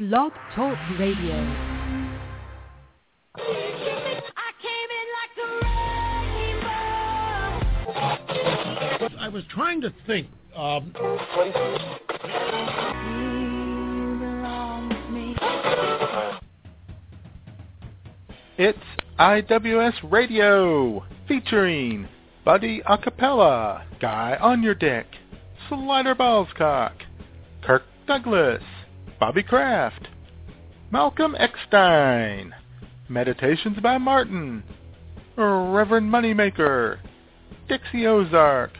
Blog Talk Radio. I was trying to think. Um, It's IWS Radio featuring Buddy Acapella, Guy Ahnyurdyck, Slider Ballscock, Kirk Douglas, Bobby Kraft, Malcolm Eckstein, Meditations by Martin, Reverend Moneymaker, Dixie Ozark,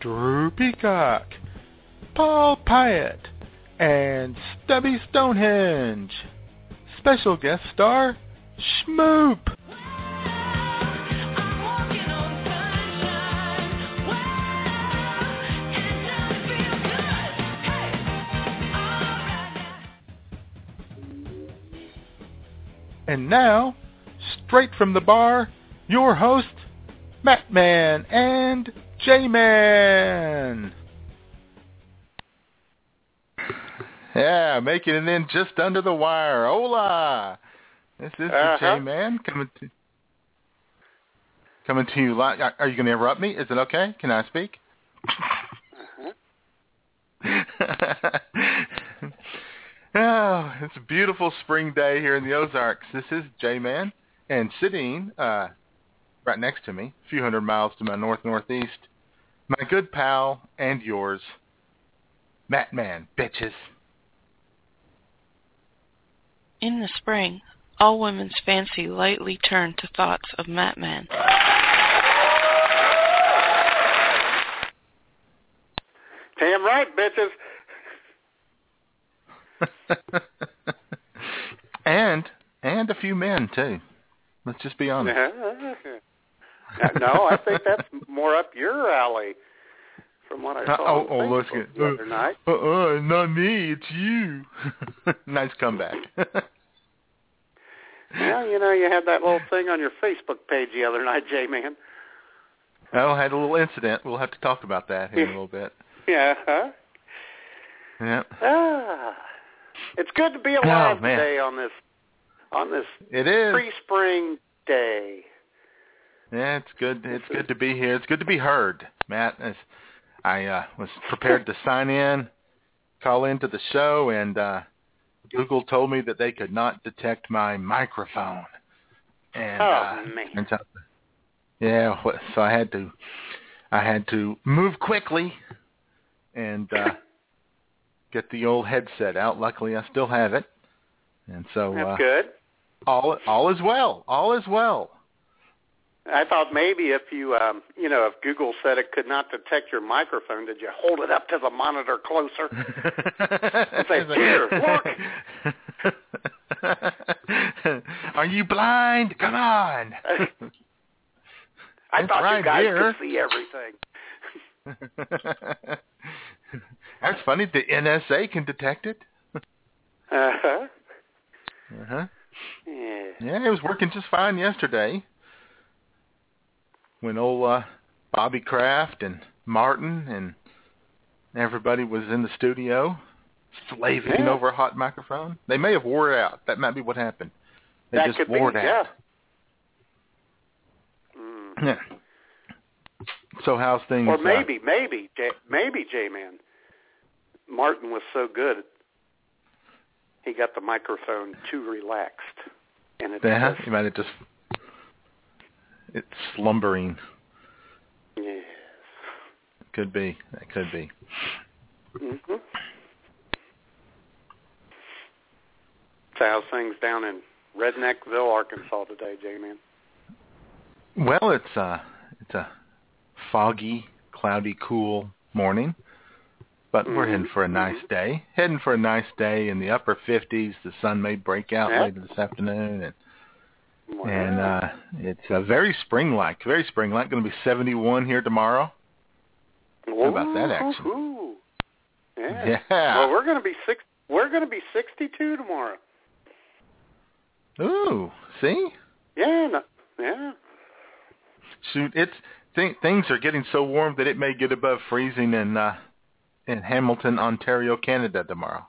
Drew Peacock, Paul Pyatt, and Stubby Stonehenge. Special guest star, Schmoop. And now, straight from the bar, your host, Matt Man and J Man. Yeah, making it in just under the wire. Hola! This is Uh-huh. the J Man coming to coming to you live. Are you going to interrupt me? Is it okay? Can I speak? Uh-huh. oh, it's a beautiful spring day here in the Ozarks. This is J Man, and sitting uh, right next to me, a few hundred miles to my north northeast, my good pal and yours, Matt Man, bitches. In the spring, all women's fancy lightly turned to thoughts of Matman. Damn right, bitches. and and a few men too. Let's just be honest. no, I think that's more up your alley from what I Uh, saw oh, oh, let's get. the other night. Uh, uh, not me. It's you. nice comeback. Well, you know, you had that little thing on your Facebook page the other night, J-Man. oh, I had a little incident. We'll have to talk about that here in a little bit. Yeah, huh? Yeah. Ah. It's good to be alive Oh, today on this on this It is. pre-spring day. Yeah, it's good. It's good to be here. It's good to be heard, Matt. I uh, was prepared to sign in, call into the show, and uh, Google told me that they could not detect my microphone. And Oh, uh, man. out yeah, so I had to, I had to move quickly, and uh, get the old headset out. Luckily, I still have it, and so That's uh, good. all all is well. All is well. I thought maybe if you, um, you know, if Google said it could not detect your microphone, did you hold it up to the monitor closer? say, "Here, Are you blind? Come on. I It's thought right you guys here. could see everything. That's funny. The NSA can detect it. Uh-huh. Uh-huh. Yeah. Yeah, it was working just fine yesterday. When old uh, Bobby Kraft and Martin and everybody was in the studio slaving Yeah. over a hot microphone. They may have wore it out. That might be what happened. They that just wore be, it yeah. out. Mm. So how's things? Or uh, maybe, maybe, J- maybe J-Man. Martin was so good, he got the microphone too relaxed, and it yeah, just, you might have just it's slumbering. yes. Could be. That could be. So how's things down in Redneckville, Arkansas today, J-Man? Well, it's uh it's a foggy, cloudy, cool morning, but we're heading for a nice day. Heading for a nice day in the upper 50s. The sun may break out Yeah. later this afternoon, and Well, and uh it's uh, very spring-like. Very spring-like. Going to be 71 here tomorrow. how about that action? Ooh, yeah. Yeah. Well, we're going to be six. We're going to be 62 tomorrow. Ooh, see? Yeah, no, yeah. Shoot, it's th- things are getting so warm that it may get above freezing in uh in Hamilton, Ontario, Canada tomorrow.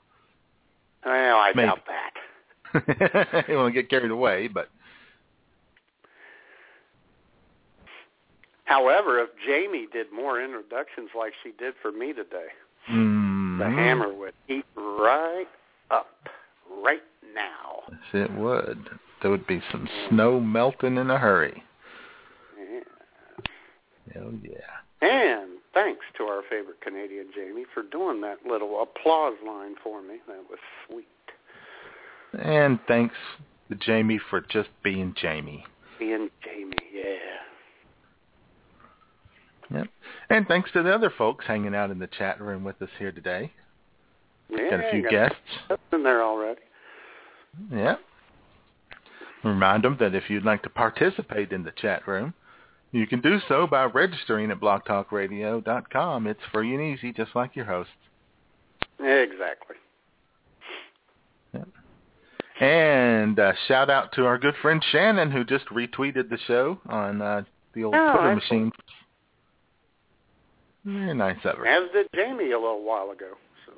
Well, I Maybe. doubt that. you want to get carried away, but However, if Jamie did more introductions like she did for me today, mm, the hammer would heat right up right now. Yes, it would. There would be some snow melting in a hurry. Oh yeah. And thanks to our favorite Canadian Jamie for doing that little applause line for me. That was sweet. And thanks to Jamie for just being Jamie. Being Jamie, yeah. Yep. And thanks to the other folks hanging out in the chat room with us here today. Yeah, Got a few got guests. in there already. Yeah. Remind them that if you'd like to participate in the chat room, you can do so by registering at blogtalkradio.com. It's free and easy, just like your host. Exactly. And uh, shout out to our good friend Shannon, who just retweeted the show on uh, the old Oh, Twitter machine. Very nice of her. As did Jamie a little while ago. So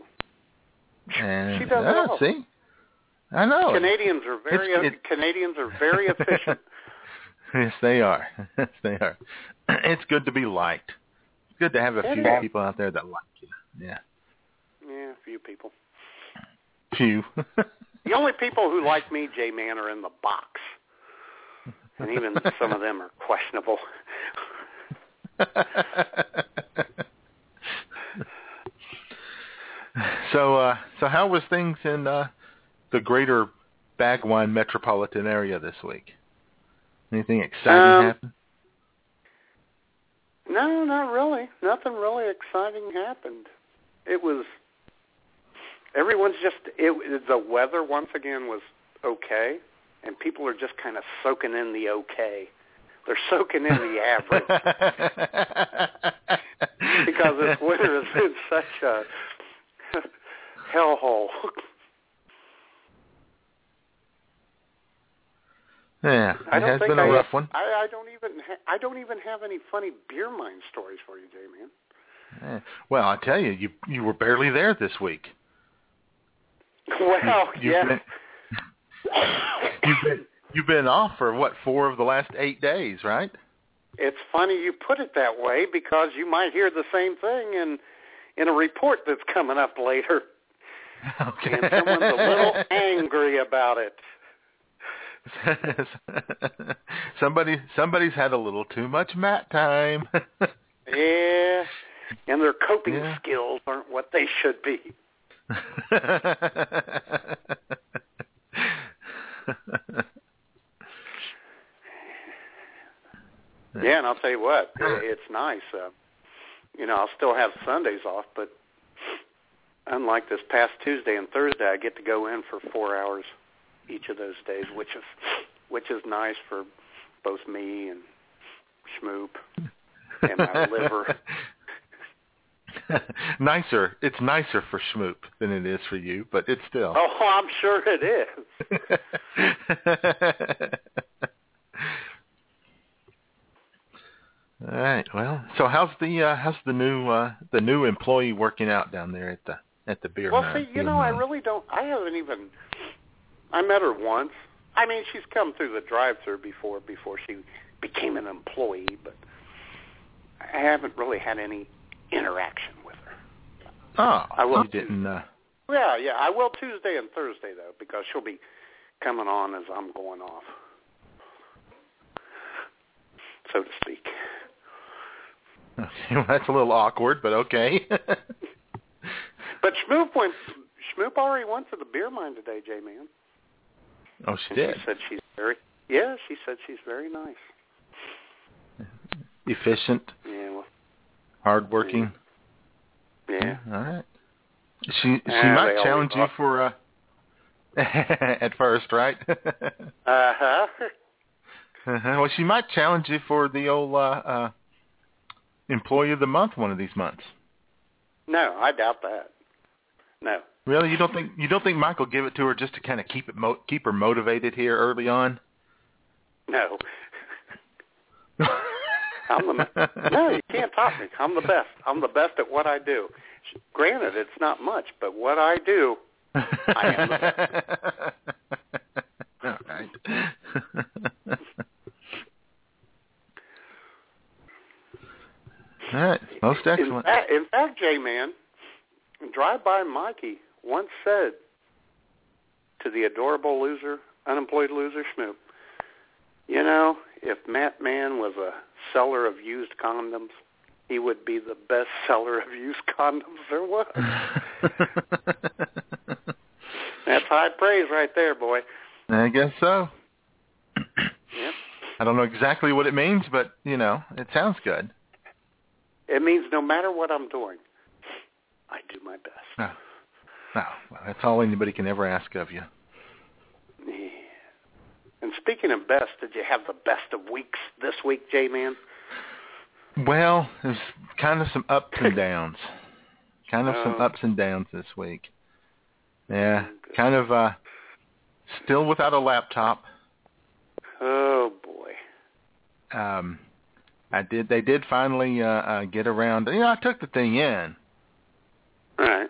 And, she does yeah, well. see, I know. Canadians are very It's- it- Canadians are very efficient. Yes, they are. Yes, they are. It's good to be liked. It's good to have a It few is. people out there that like you. Yeah, yeah, a few people. few. The only people who like me, J Man, are in the box, and even some of them are questionable. so, uh, so how was things in uh, the greater Bagwine metropolitan area this week? Anything exciting Um, happen? No, not really. Nothing really exciting happened. It was everyone's just it the weather once again was okay and people are just kind of soaking in the okay. They're soaking in the average because this winter has been such a hellhole. Yeah, I it don't has think been a I, rough one. I, I don't even ha- I don't even have any funny beer mine stories for you, man. Yeah. Well, I tell you, you you were barely there this week. Well, You've yes. been- You've been you've been off for what four of the last eight days, right? It's funny you put it that way because you might hear the same thing in in a report that's coming up later, Okay. and someone's a little angry about it. Somebody somebody's had a little too much mat time. Yeah, and their coping Yeah. skills aren't what they should be. Yeah, and I'll tell you what, it's nice. Uh, you know, I'll still have Sundays off, but unlike this past Tuesday and Thursday, I get to go in for four hours each of those days, which is which is nice for both me and Schmoop and my liver. nicer. It's nicer for Schmoop than it is for you, but it's still. Oh, I'm sure it is. All right. Well, so how's the uh, how's the new uh, the new employee working out down there at the at the beer Well, see, you know, I really don't. I haven't even. I met her once. I mean, she's come through the drive-through before before she became an employee, but I haven't really had any interaction with her. Oh, I will- you didn't. Uh, Yeah, yeah, I will Tuesday and Thursday though, because she'll be coming on as I'm going off, so to speak. okay, well, that's a little awkward, but okay. But Schmoop went. Schmoop already went to the beer mine today, J man. Oh, she And did. She said she's very. Yeah, she said she's very nice. Efficient, Yeah, well, hardworking. yeah. All right. She she Yeah, might challenge you for uh at first, right? Uh huh. uh-huh. Well, she might challenge you for the old uh, uh employee of the month one of these months. No, I doubt that. No. Really, you don't think you don't think Michael give it to her just to kind of keep it mo- keep her motivated here early on? No. I'm the no. You can't top me. I'm the best. I'm the best at what I do. Granted, it's not much, but what I do, I am the best. All right. All right. Most excellent. In fact, fact J-Man, Drive-By Mikey once said to the adorable loser, unemployed loser Snoop, you know, if Matt Mann was a seller of used condoms, he would be the best seller of used condoms there was. That's high praise right there, boy. I guess so. Yep. I don't know exactly what it means, but you know, it sounds good. It means no matter what I'm doing, I do my best. Ah. No, that's all anybody can ever ask of you. Yeah. And speaking of best, did you have the best of weeks this week, J-Man? Well, there's kind of some ups and downs. kind of some Oh. ups and downs this week. Yeah, kind of uh still without a laptop. Oh boy. Um I did they did finally uh, uh get around. You know, I took the thing in All right.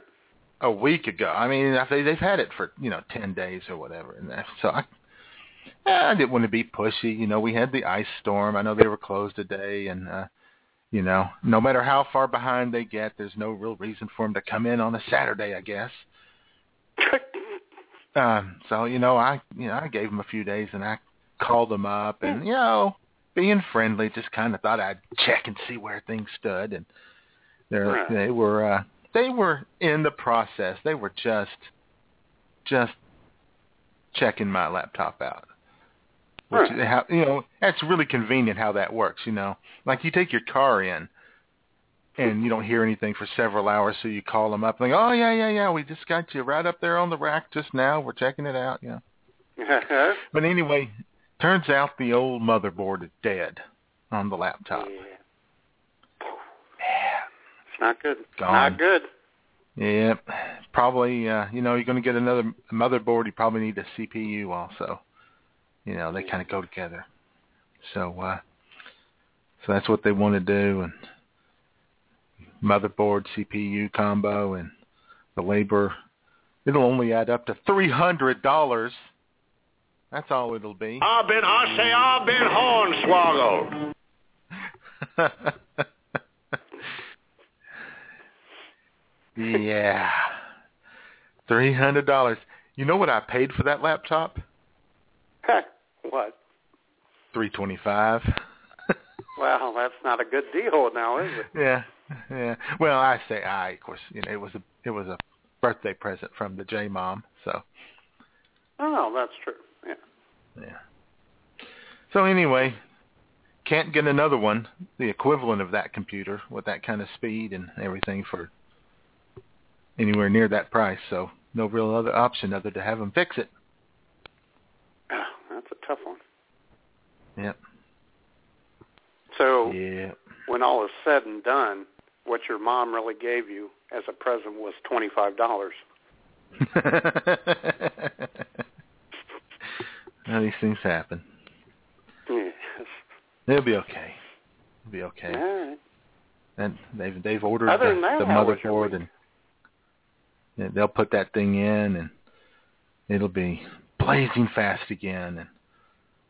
A week ago. I mean, they they've had it for, you know, 10 days or whatever and that, so I I didn't want to be pushy. You know, we had the ice storm. I know they were closed today and uh you know, no matter how far behind they get, there's no real reason for them to come in on a Saturday, I guess. Um, so you know, I you know I gave them a few days and I called them up and you know, being friendly, just kind of thought I'd check and see where things stood and they are they were uh, they were in the process. They were just just checking my laptop out. Which Right. how you know that's really convenient how that works. You know, like you take your car in, and you don't hear anything for several hours, so you call them up and they like, oh yeah yeah yeah, we just got you right up there on the rack just now. We're checking it out. You know. Uh-huh. But anyway, turns out the old motherboard is dead on the laptop. Yeah. It's not good. Gone. Not good. Yep. Probably, uh, you know, you're going to get another motherboard. You probably need a CPU also. You know, they kind of go together. So, uh, so that's what they want to do. And motherboard, CPU combo, and the labor. It'll only add up to three hundred dollars. That's all it'll be. I've been, I say, I've been hornswoggled. yeah. Three hundred dollars. You know what I paid for that laptop? what? Three twenty five. Well, that's not a good deal now, is it? yeah, yeah. Well, I say I, of course. You know, it was a it was a birthday present from the J mom. So Oh, that's true. Yeah. yeah. So anyway, can't get another one, the equivalent of that computer with that kind of speed and everything for anywhere near that price. So no real other option other to have them fix it. Oh, that's a tough one. Yep. So Yeah. when all is said and done, what your mom really gave you as a present was twenty five dollars. well, these things happen. Yes. It'll be okay. It'll be okay. All right. And they've they've ordered Other the, that, the how was your motherboard and they'll put that thing in and it'll be blazing fast again and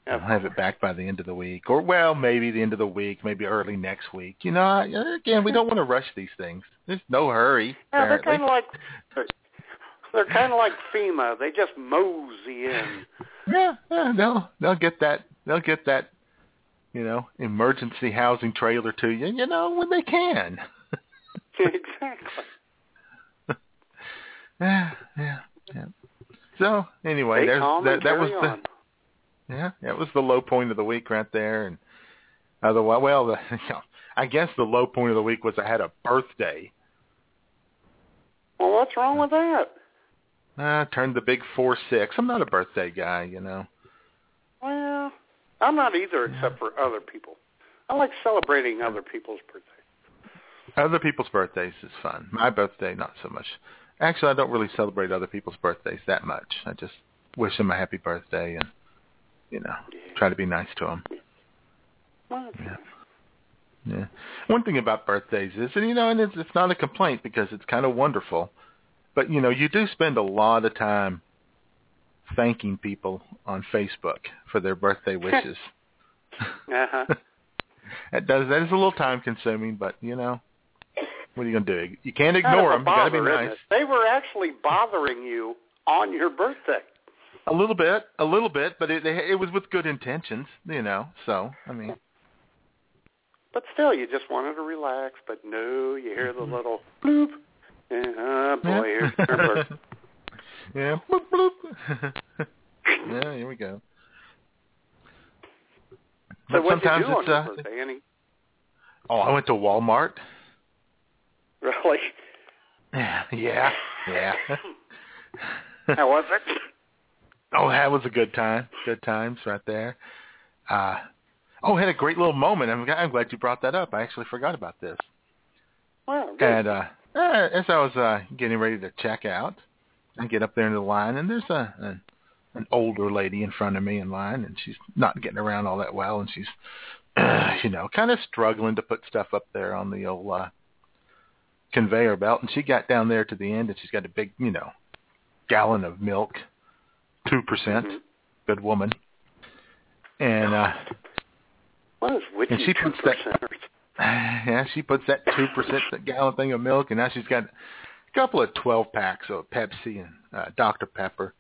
I'll have it back by the end of the week or well maybe the end of the week maybe early next week. You know, I, again we don't want to rush these things. There's no hurry. Yeah, they're kind of like they're kind of like FEMA. They just mosey in. Yeah, yeah, they'll they'll get that they'll get that you know emergency housing trailer to you. You know when they can. exactly. yeah, yeah, yeah. So anyway, there's that, that was carry the yeah that was the low point of the week right there. And otherwise, well, the, you know, I guess the low point of the week was I had a birthday. Well, what's wrong with that? Uh, I turned the big four six. I'm not a birthday guy, you know. Well, I'm not either, except for other people. I like celebrating other people's birthdays. Other people's birthdays is fun. My birthday, not so much. Actually, I don't really celebrate other people's birthdays that much. I just wish them a happy birthday and, you know, try to be nice to them. Well, Yeah. Yeah. One thing about birthdays is, and you know, and it's, it's not a complaint because it's kind of wonderful, but you know, you do spend a lot of time thanking people on Facebook for their birthday wishes. Uh-huh. that does that is a little time consuming, but you know, What are you gonna do? You can't ignore them. You gotta be nice. They were actually bothering you on your birthday. A little bit, a little bit, but it it was with good intentions, you know. So I mean, But still, you just wanted to relax. But no, you hear the little bloop. And, oh boy, here's your birthday. yeah, bloop bloop. yeah, here we go. So But what did you sometimes it's uh, oh, I went to Walmart. Yeah, yeah, yeah. How was it? Oh, that was a good time. Good times right there. Uh, oh, had a great little moment. I'm, I'm glad you brought that up. I actually forgot about this. Wow, good. And uh, uh, as I was uh, getting ready to check out, I get up there into the line, and there's a, a an older lady in front of me in line, and she's not getting around all that well, and she's, uh, you know, kind of struggling to put stuff up there on the old uh, conveyor belt. And she got down there to the end, and she's got a big, you know, gallon of milk, two percent. Mhm. Good woman. And uh What is witchy and she puts that- yeah, she puts that two percent gallon thing of milk, and now she's got a couple of twelve packs of Pepsi and uh, Dr Pepper.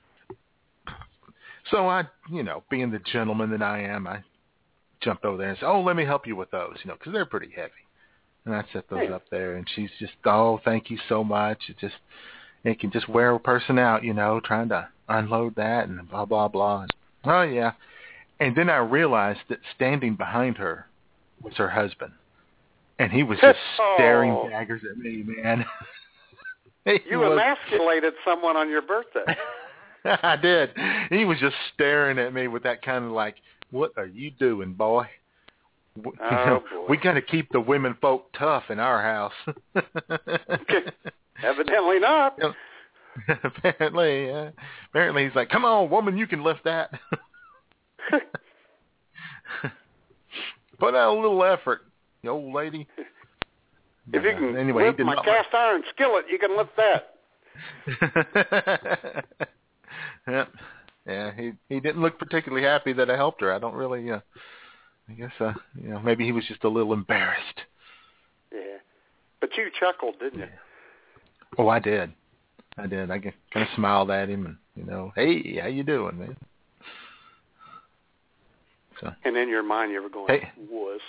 So I, you know, being the gentleman that I am, I jumped over there and said, "Oh, let me help you with those," you know, because they're pretty heavy. And I set those up there, and she's just, "Oh, thank you so much." It just, it can just wear a person out, you know, trying to unload that and blah blah blah. And, oh yeah, and then I realized that standing behind her was her husband, and he was just oh. staring Oh. daggers at me, man. He You was- emasculated someone on your birthday. I did. He was just staring at me with that kind of like, "What are you doing, boy?" Oh, boy. We got to keep the women folk tough in our house. Evidently not. You know, apparently, yeah. apparently he's like, "Come on, woman, you can lift that." Put out a little effort, you old lady. If you Uh, can anyway, he lift my cast iron skillet, you can lift that. yeah, yeah. He he didn't look particularly happy that I helped her. I don't really. Uh, I guess uh, you know maybe he was just a little embarrassed. Yeah. But you chuckled, didn't you? Oh, I did. I did. I kind of smiled at him and you know, hey, how you doing, man? So. And in your mind, you were going, Hey. wuss.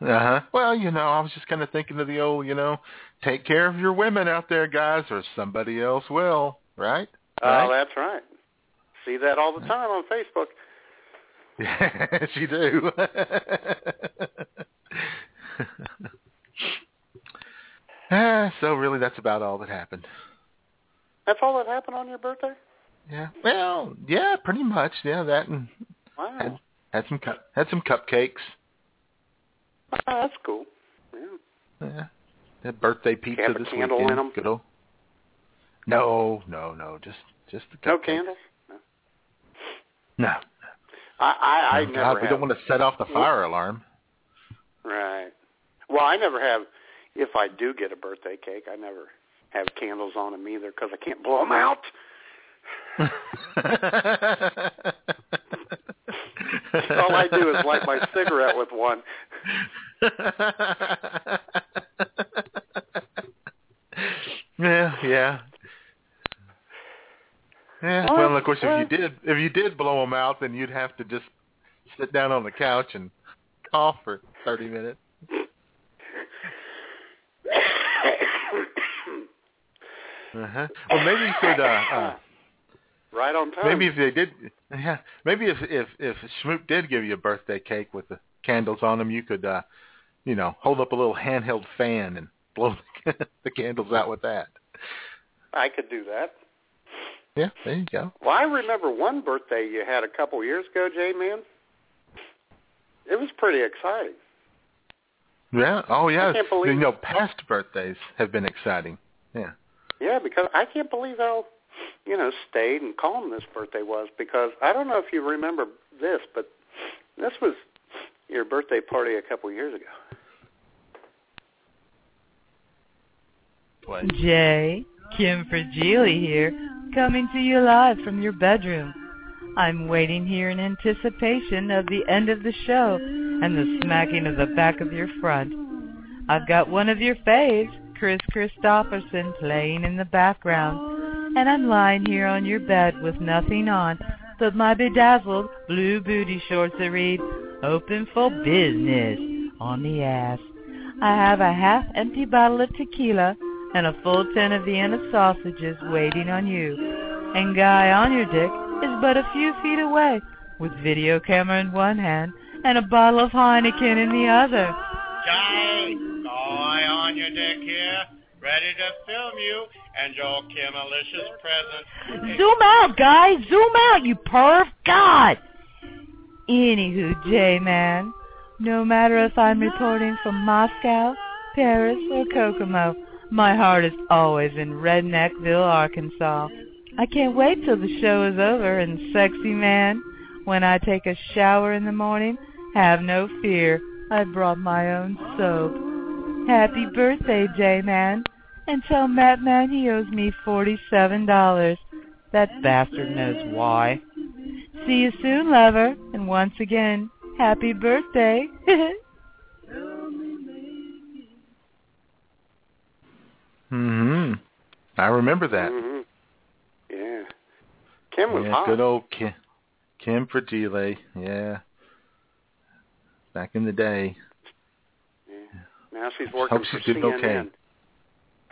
Uh huh. Well, you know, I was just kind of thinking of the old, you know, take care of your women out there, guys, or somebody else will, right? Oh, Right? that's right. See that all the time on Facebook. Yes, you do. ah, so really, that's about all that happened. That's all that happened on your birthday? Yeah. Well, yeah, pretty much. Yeah, that and Wow. had had some cup had some cupcakes. Oh, that's cool. Yeah. Yeah. Had birthday pizza Have a this candle weekend. in 'em? Good old. No, no, no. Just just the cupcakes. No candles? No. I I, I Oh, never God, we have. don't want to set off the fire alarm. Right. Well, I never have. If I do get a birthday cake, I never have candles on them either because I can't blow them out. All I do is light my cigarette with one. yeah, yeah. Yeah. What? Well, of course, if you did, if you did blow them out, then you'd have to just sit down on the couch and cough for thirty minutes. Uh-huh. Well, maybe you could. Uh, uh, right on time. maybe if they did, yeah. Maybe if if if Schmoop did give you a birthday cake with the candles on them, you could, uh, you know, hold up a little handheld fan and blow the, the candles out with that. I could do that. Yeah, there you go. Well, I remember one birthday you had a couple years ago, J Man. It was pretty exciting. Yeah. Oh, yeah. I can't believe- you know, past birthdays have been exciting. Yeah. Yeah, because I can't believe how, you know, staid and calm this birthday was. Because I don't know if you remember this, but this was your birthday party a couple years ago. What? Jay, Kim Fragile here, coming to you live from your bedroom. I'm waiting here in anticipation of the end of the show and the smacking of the back of your front. I've got one of your faves, Kris Kristofferson, playing in the background, and I'm lying here on your bed with nothing on but my bedazzled blue booty shorts that read, Open for Business, on the ass. I have a half-empty bottle of tequila and a full tin of Vienna sausages waiting on you. And Guy Ahnyurdyck is but a few feet away, with video camera in one hand and a bottle of Heineken in the other. Guy, Guy Ahnyurdyck here, ready to film you and your Kimalicious present. Zoom out, Guy! Zoom out, you perv! God! Anywho, J-Man, no matter if I'm reporting from Moscow, Paris, or Kokomo, my heart is always in Redneckville, Arkansas. I can't wait till the show is over and sexy man, when I take a shower in the morning, have no fear, I brought my own soap. Happy birthday, J-Man, and tell Matt Man he owes me forty-seven dollars. That bastard knows why. See you soon, lover, and once again, happy birthday. hmm I remember that. hmm Yeah. Kim was yeah, hot. good old Kim, Kim Fragile. Yeah. Back in the day. Yeah. Now she's working Hope she's for doing CNN. okay.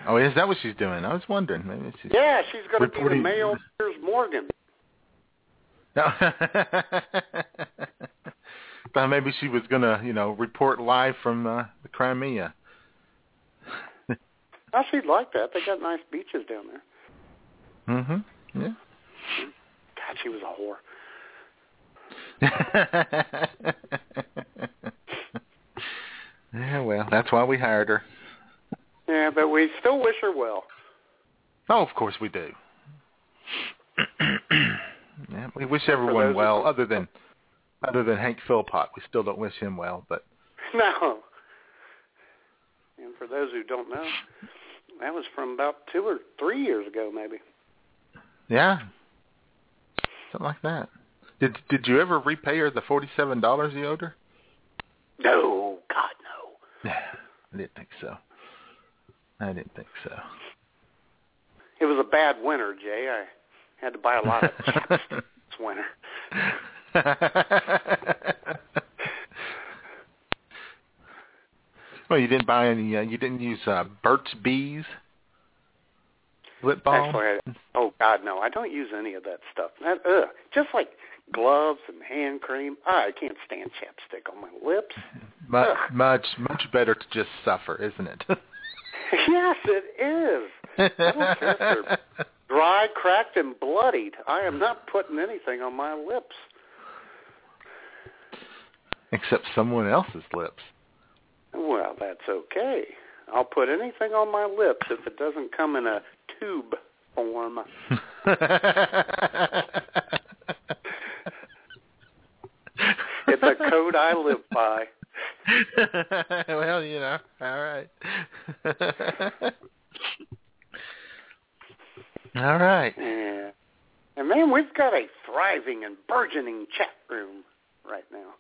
Oh, is that what she's doing? I was wondering. Maybe she's Yeah, she's going to be the Mayo Piers Morgan. No. Thought maybe she was gonna, you know, report live from uh, the Crimea. Oh, she'd like that. They got nice beaches down there. Mhm. Yeah. God, she was a whore. yeah, well, that's why we hired her. Yeah, but we still wish her well. Oh, of course we do. yeah, we wish everyone well, other than other than Hank Philpott. We still don't wish him well, but No. And for those who don't know, that was from about two or three years ago, maybe. yeah, something like that. Did Did you ever repay her the forty seven dollars you owed her? No, God, no. Yeah, I didn't think so. I didn't think so. It was a bad winter, Jay. I had to buy a lot of this winter. well, you didn't buy any. Uh, you didn't use uh, Burt's Bees lip balm. Actually, I, oh God, no! I don't use any of that stuff. That, ugh, just like gloves and hand cream. I can't stand chapstick on my lips. Mu- Ugh. much much better to just suffer, isn't it? yes, it is. I don't care if dry, cracked, and bloodied. I am not putting anything on my lips. Except someone else's lips. Well, that's okay. I'll put anything on my lips if it doesn't come in a tube form. It's a code I live by. well, you know, all right. all right. Yeah. And man, we've got a thriving and burgeoning chat room right now.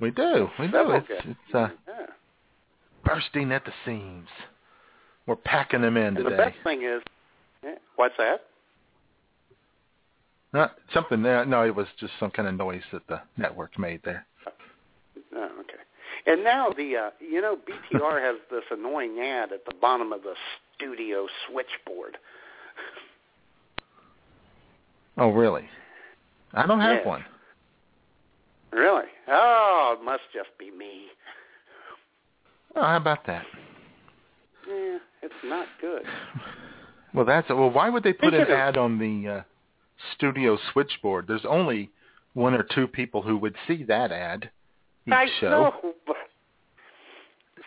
We do. We do. Several It's, it's uh, yeah. Bursting at the seams. We're packing them in And the today. best thing is, what's that? Not something there. No, it was just some kind of noise that the network made there. Oh, okay. And now the uh you know BTR has this annoying ad at the bottom of the studio switchboard. Oh, really? I don't have Yes. one. Really? Oh, it must just be me. Oh, how about that? Yeah, it's not good. Well, that's well. Why would they put an of- ad on the uh, studio switchboard? There's only one or two people who would see that ad each I show. know. But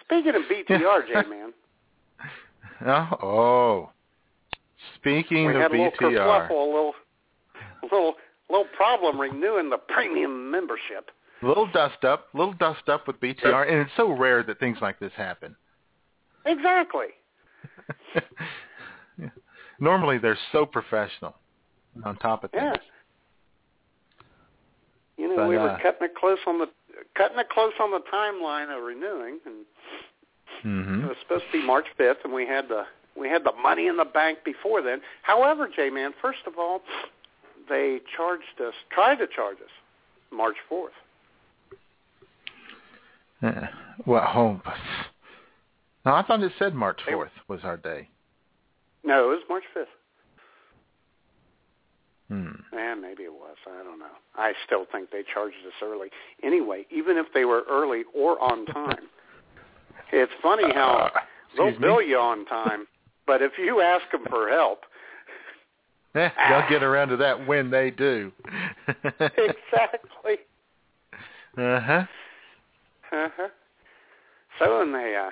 speaking of BTR, J man, Oh, oh. Speaking we of had a little BTR, kerfluffle, a little, a little, little problem renewing the premium membership. Little dust up, little dust up with BTR, and it's so rare that things like this happen. Exactly. Yeah. Normally, they're so professional. On top of Yeah. You know, But, we were uh, cutting it close on the cutting it close on the timeline of renewing, and Mm-hmm. It was supposed to be March 5th, and we had the we had the money in the bank before then. However, J-Man, first of all, they charged us, tried to charge us, March 4th. Yeah. Well, oh, no, I thought it said March 4th was our day. No, it was March 5th. Hmm. Yeah, maybe it was. I don't know. I still think they charged us early. Anyway, even if they were early or on time, it's funny how Uh, they'll excuse me? bill you on time, but if you ask them for help, Eh, they'll get around to that when they do. exactly. uh-huh. Uh-huh. So and they, uh,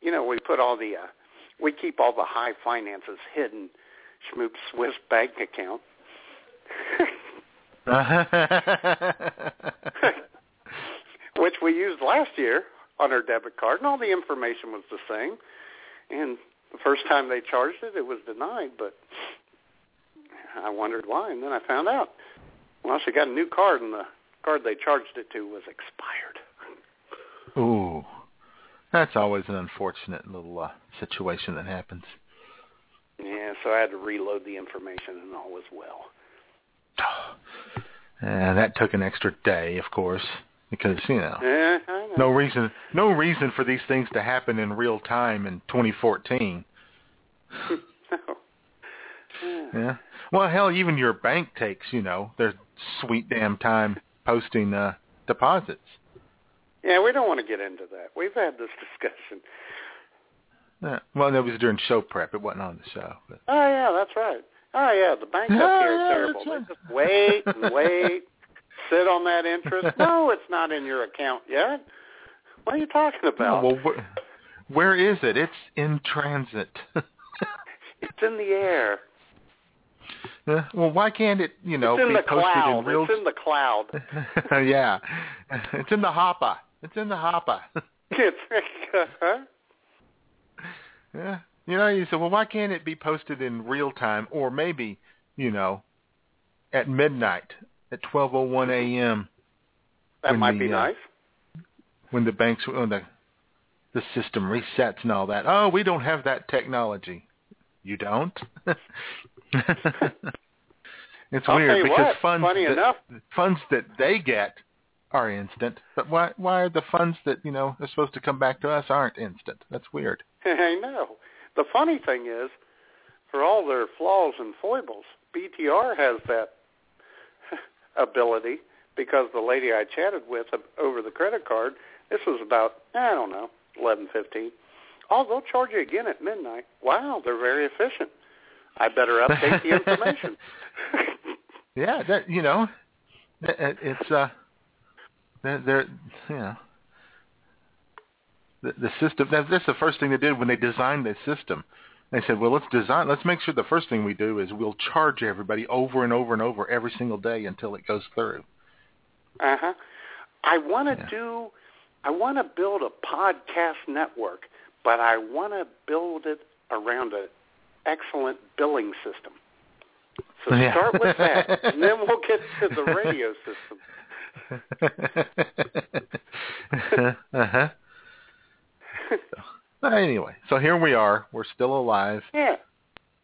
you know, we put all the, uh, we keep all the high finances hidden, Schmoop Swiss bank account. which we used last year on our debit card, and all the information was the same. And the first time they charged it, it was denied, but I wondered why, and then I found out. Well, she got a new card, and the card they charged it to was expired. Ooh. That's always an unfortunate little uh, situation that happens. Yeah, so I had to reload the information, and all was well. And that took an extra day, of course, because, you know, Yeah, know. no reason no reason for these things to happen in real time in 2014. no. Yeah. Yeah. Well, hell, even your bank takes, you know, their sweet damn time posting uh, deposits. Yeah, we don't want to get into that. We've had this discussion. Yeah. Well, that was during show prep. It wasn't on the show. But. Oh yeah, that's right. Oh yeah, the banks up oh, Yeah, here yeah, terrible. They just wait and wait, sit on that interest. No, it's not in your account yet. What are you talking about? well, wh- where is it? It's in transit. it's in the air. Yeah, well, why can't it, you know, it's in be the posted cloud. in real? It's in the cloud. yeah, it's in the hopper. It's in the hopper. it's huh? yeah, you know, you said, well, why can't it be posted in real time, or maybe, you know, at midnight at 12:01 a.m. that might the, be uh, nice. when the banks when the the system resets and all that. Oh, we don't have that technology. You don't? it's I'll weird because what, funds funny that, enough- funds that they get are instant, but why why are the funds that you know are supposed to come back to us aren't instant? That's weird. I know. The funny thing is, for all their flaws and foibles, BTR has that ability because the lady I chatted with over the credit card, this was about, I don't know, eleven fifteen. Oh, they'll charge you again at midnight. Wow, they're very efficient. I better update the information. Yeah, that you know, it- it- it's uh, they're, they're know, the, the system. That, that's the first thing they did when they designed the system. They said, well, let's design. Let's make sure the first thing we do is we'll charge everybody over and over and over every single day until it goes through. Uh huh. I want to Yeah. do. I want to build a podcast network, but I want to build it around an excellent billing system. So Yeah. start with that, and then we'll get to the radio system. Uh-huh. But anyway, so here we are. We're still alive. yeah,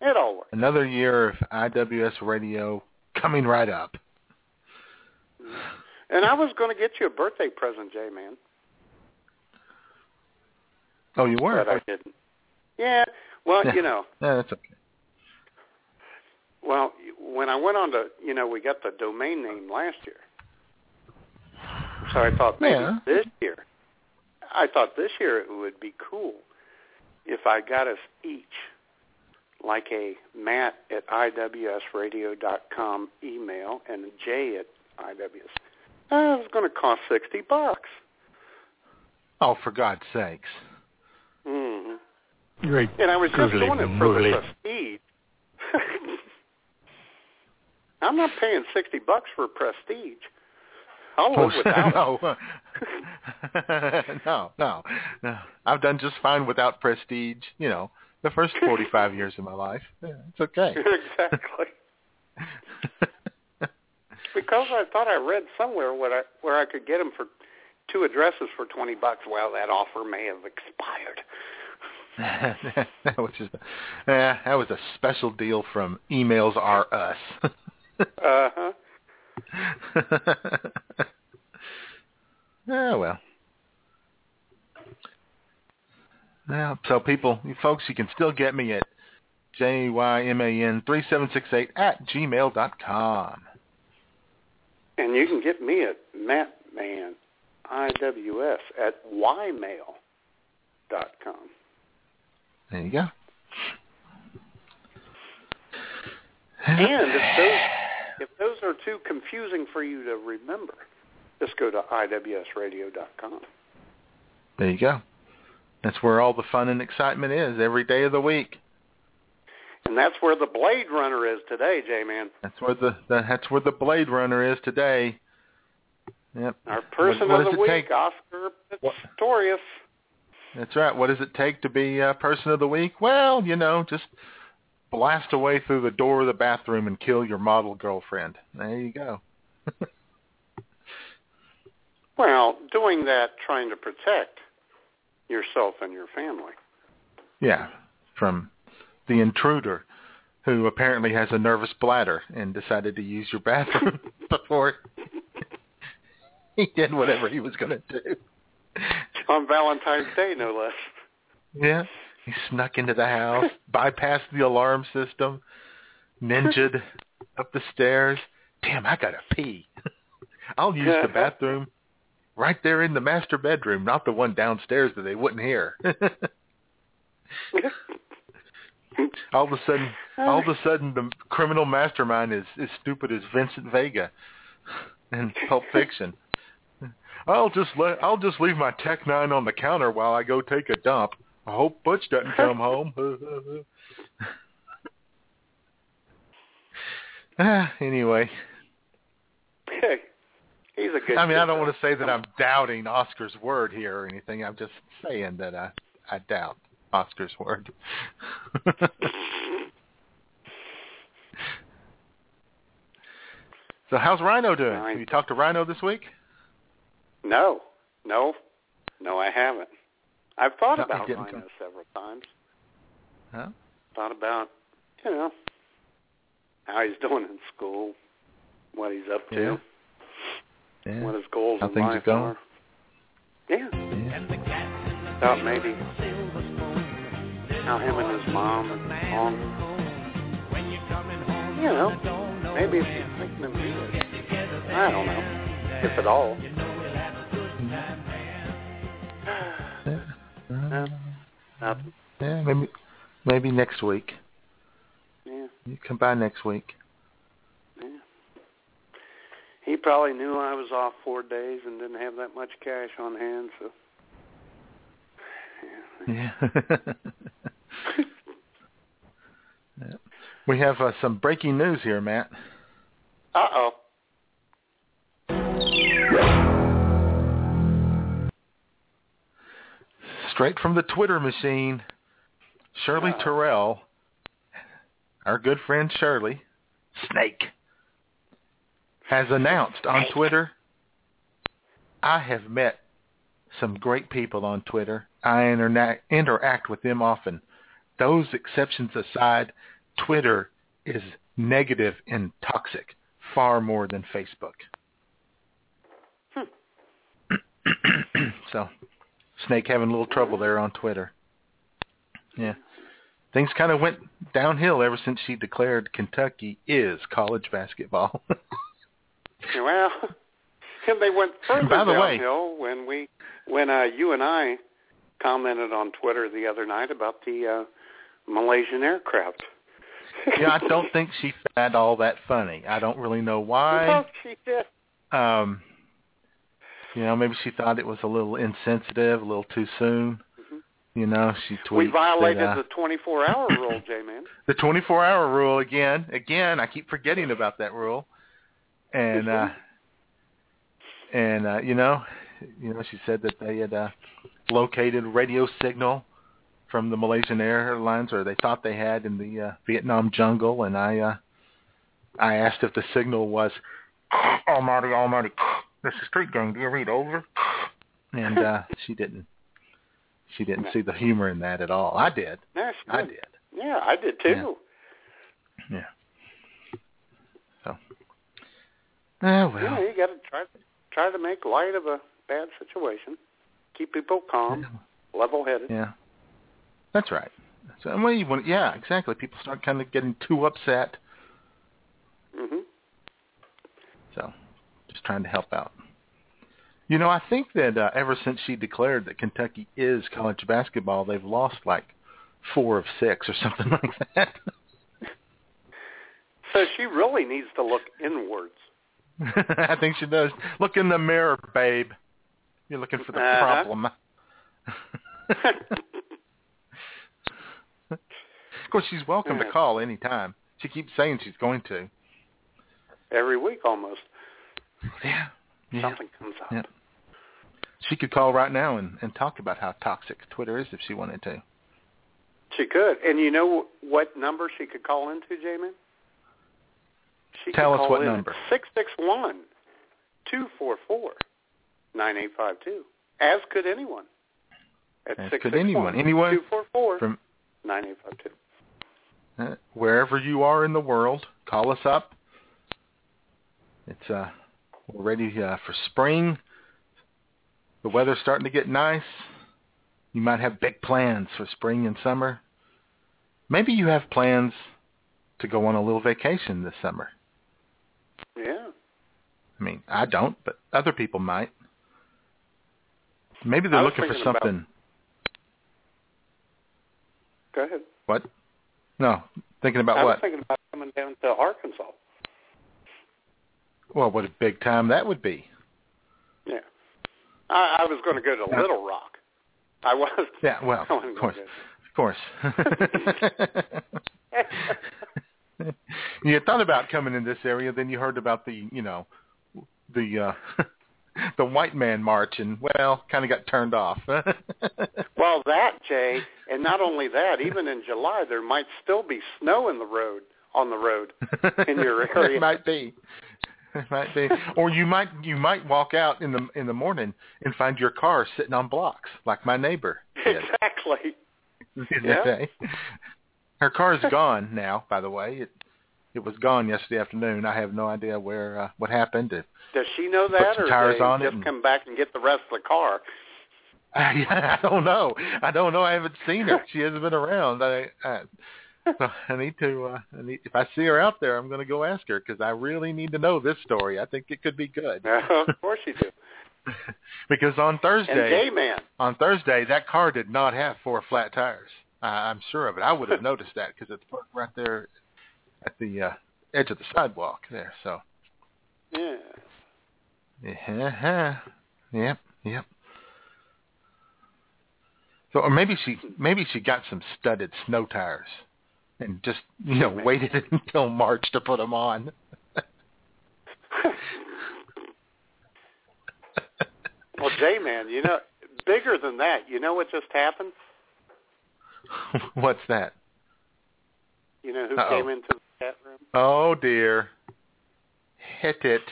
it all works. Another year of IWS radio coming right up. And I was going to get you a birthday present, Jay man, Oh, you were? but I didn't. Yeah, well, Yeah. you know, Yeah, that's okay. well, when I went on to, you know, we got the domain name last year, so I thought maybe Yeah. this year, I thought this year it would be cool if I got us each like a Matt at iwsradio.com email and a J at IWS. Uh, it was going to cost sixty bucks. Oh, for God's sakes. Mm-hmm. Great. And I was just doing it for the prestige. I'm not paying sixty bucks for prestige. I'll live without it. no. no, no, no. I've done just fine without prestige. You know, the first 45 years of my life. Yeah, it's okay. exactly. Because I thought I read somewhere what I, where I could get them for two addresses for twenty bucks. Well, that offer may have expired. that was just, eh, that was a special deal from Emails Are Us. uh huh. Oh well. Now, so people, you folks, you can still get me at jyman3768 at gmail dot com. And you can get me at mattman, I-W-S, at ymail dot com. There you go. And if those if those are too confusing for you to remember, just go to iwsradio.com. There you go. That's where all the fun and excitement is every day of the week. And that's where the Blade Runner is today, J-Man. That's where the, the that's where the Blade Runner is today. Yep. Our person what, what of the week, take? Oscar What- Pistorius. That's right. What does it take to be uh, person of the week? Well, you know, just blast away through the door of the bathroom and kill your model girlfriend. There you go. Well, doing that trying to protect yourself and your family. yeah, from the intruder who apparently has a nervous bladder and decided to use your bathroom before he did whatever he was going to do. On Valentine's Day, no less. Yeah. He snuck into the house, bypassed the alarm system, ninja'd up the stairs. Damn, I gotta pee. I'll use the bathroom right there in the master bedroom, not the one downstairs that they wouldn't hear. all of a sudden, all of a sudden, the criminal mastermind is as stupid as Vincent Vega in Pulp Fiction. I'll just let I'll just leave my Tech Nine on the counter while I go take a dump. I hope Butch doesn't come home. ah, anyway, he's a good. I mean, I don't want to say that I'm doubting Oscar's word here or anything. I'm just saying that I I doubt Oscar's word. so how's Rhino doing? Have you talked to Rhino this week? No, no, no, I haven't. I've thought No, about didn't Rhino talk- several times. Huh? Thought about, you know, how he's doing in school, what he's up to, Yeah. what his goals How in things are life going? are. Yeah, yeah. thought maybe how him and his mom and mom, you know, maybe if he's thinking of me. I don't know, if at all. Yeah. Nothing. Yeah, maybe maybe next week. Yeah. You come by next week. Yeah. He probably knew I was off four days and didn't have that much cash on hand, so Yeah. Yeah. We have uh, some breaking news here, Matt. uh oh. Straight from the Twitter machine, Shirley Uh. Terrell, our good friend Shirley, Snake, has announced on Twitter, I have met some great people on Twitter. I interna- interact with them often. Those exceptions aside, Twitter is negative and toxic far more than Facebook. so, Snake having a little trouble there on Twitter. Yeah. Things kind of went downhill ever since she declared Kentucky is college basketball. Well, and they went further By the way- downhill when we, when uh, you and I commented on Twitter the other night about the uh, Malaysian aircraft. yeah, I don't think she found all that funny. I don't really know why. She did. Um, you know, maybe she thought it was a little insensitive, a little too soon. Mhm. You know, she tweets We violated that, uh, the 24-hour rule, J-Man. the 24-hour rule again. Again, I keep forgetting about that rule. And uh and uh you know, you know she said that they had uh located radio signal from the Malaysian Airlines or they thought they had in the uh Vietnam jungle and I uh I asked if the signal was Almighty Almighty this is street gang, do you read over? And uh she didn't she didn't No. see the humor in that at all. I did. Yeah, she I did. Yeah, I did too. Yeah. So. Ah, well. Yeah, you got to try try to make light of a bad situation. Keep people calm, level-headed. Yeah. That's right. So, and when you want, yeah, exactly. People start kind of getting too upset. hmm So, just trying to help out. You know, I think that uh, ever since she declared that Kentucky is college basketball, they've lost like four of six or something like that. So she really needs to look inwards. I think she does. Look in the mirror, babe. You're looking for the Uh-huh. problem. of course, she's welcome to call any time. She keeps saying she's going to. Every week almost Yeah. Yeah. comes up. Yeah. She could call right now and, and talk about how toxic Twitter is if she wanted to. She could. And you know what number she could call into, J-Man? She Tell could us call what number. Six six one two four four nine eight five two. As could anyone. At As could anyone. one Anyone two four four From nine eight five two. uh, wherever you are in the world, call us up. It's uh, we're ready uh, for spring. The weather's starting to get nice. You might have big plans for spring and summer. Maybe you have plans to go on a little vacation this summer. Yeah. I mean, I don't, but other people might. Maybe they're looking for thinking about- something. Go ahead. What? No, thinking about what I was what? thinking about coming down to Arkansas. Well, what a big time that would be. Yeah. I, I was going to go to Little Rock. I was. Yeah, well, of course, of course. you thought about coming in this area, then you heard about the, you know, the uh the white man march, and well, kind of got turned off. Well, that Jay, and not only that, even in July there might still be snow in the road on the road in your area. it might be. Might be. Or you might you might walk out in the in the morning and find your car sitting on blocks, like my neighbor did exactly. Yeah. Her car is gone now, by the way. It it was gone yesterday afternoon. I have no idea where uh, what happened. It, Does she know that, or tires they on just and- come back and get the rest of the car? I, I don't know. I don't know. I haven't seen her. She hasn't been around. I, I so I need to. Uh, I need, if I see her out there, I'm going to go ask her because I really need to know this story. I think it could be good. of course you do. because on Thursday, on Thursday, that car did not have four flat tires. Uh, I'm sure of it. I would have noticed that because it's parked right there at the uh, edge of the sidewalk there. So, Yeah. yeah, yep, yep. So, or maybe she maybe she got some studded snow tires and just you know waited until March to put them on. Well, J man, you know, bigger than that. You know what just happened? What's that? You know who Uh-oh. came into the chat room? Oh dear, hit it.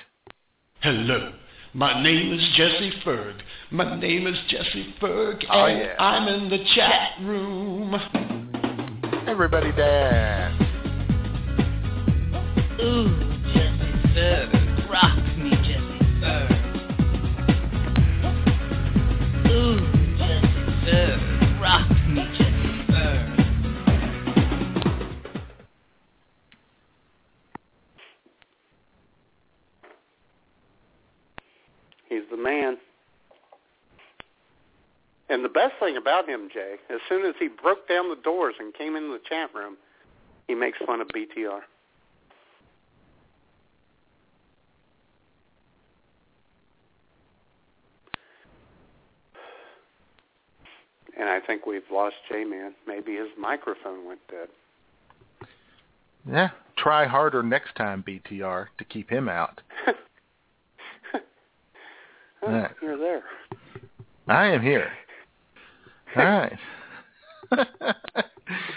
Hello. My name is Jesse Ferg. My name is Jesse Ferg, Oh, and yeah. I'm in the chat room. Everybody dance. Ooh, Jesse Ferg. Rock me, Jesse Ferg. Ooh, Jesse Ferg. Rock me, Jesse Ferg. He's the man. And the best thing about him, Jay, as soon as he broke down the doors and came into the chat room, he makes fun of BTR. And I think we've lost J-Man. Maybe his microphone went dead. Yeah, try harder next time, BTR, to keep him out. Oh, Yeah. You're there. I am here. All right. Did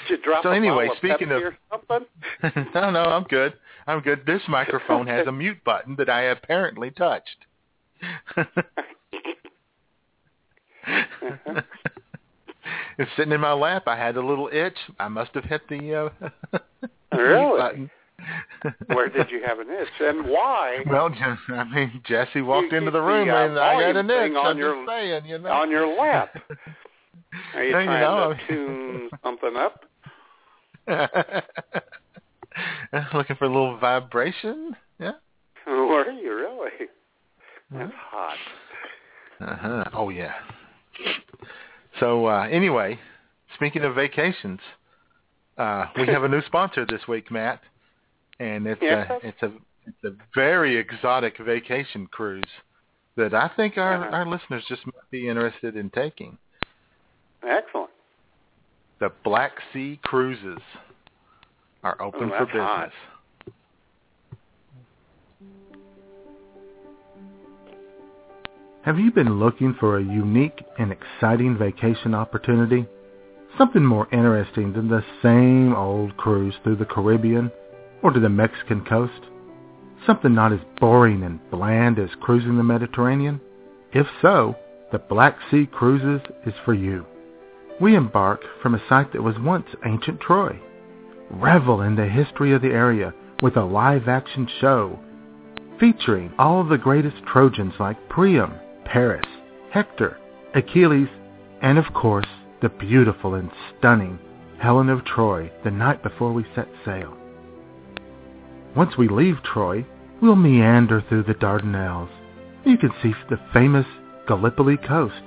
you drop So anyway, speaking of- no, no, I'm good. I'm good. This microphone has a mute button that I apparently touched. it's sitting in my lap. I had a little itch. I must have hit the uh, Really? button. Where did you have an itch, and why? Well, I mean, Jesse walked You into the room the, uh, and I had an itch. on I'm your- just saying, you know. on your lap. Are you No, you trying know, to tune something up? Looking for a little vibration? Yeah. Were you really? That's hot. Uh-huh. Oh yeah. So uh anyway, speaking of vacations, uh we have a new sponsor this week, Matt. And it's Yes. a it's a it's a very exotic vacation cruise that I think our Uh-huh. our listeners just might be interested in taking. Excellent. The Black Sea Cruises are open Oh, for that's hot. business. Have you been looking for a unique and exciting vacation opportunity? Something more interesting than the same old cruise through the Caribbean or to the Mexican coast? Something not as boring and bland as cruising the Mediterranean? If so, the Black Sea Cruises is for you. We embark from a site that was once ancient Troy. Revel in the history of the area with a live-action show featuring all of the greatest Trojans like Priam, Paris, Hector, Achilles, and of course, the beautiful and stunning Helen of Troy the night before we set sail. Once we leave Troy, we'll meander through the Dardanelles. You can see the famous Gallipoli coast,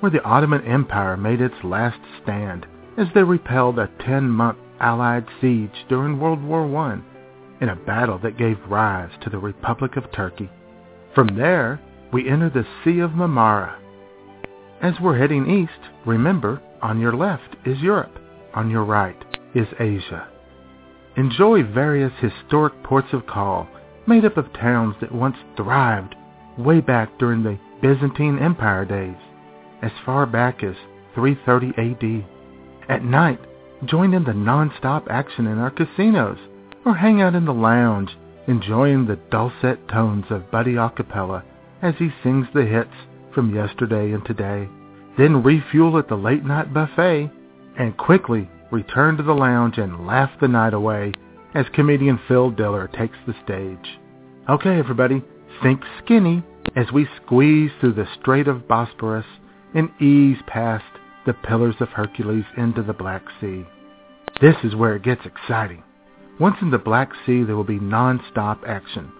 where the Ottoman Empire made its last stand as they repelled a 10-month Allied siege during World War I in a battle that gave rise to the Republic of Turkey. From there, we enter the Sea of Marmara. As we're heading east, remember, on your left is Europe, on your right is Asia. Enjoy various historic ports of call made up of towns that once thrived way back during the Byzantine Empire days, as far back as 330 AD. At night, join in the non-stop action in our casinos, or hang out in the lounge, enjoying the dulcet tones of Buddy Acapella as he sings the hits from yesterday and today. Then refuel at the late night buffet, and quickly return to the lounge and laugh the night away as comedian Phil Diller takes the stage. Okay, everybody, think skinny as we squeeze through the Strait of Bosporus and ease past the Pillars of Hercules into the Black Sea. This is where it gets exciting. Once in the Black Sea, there will be non-stop action.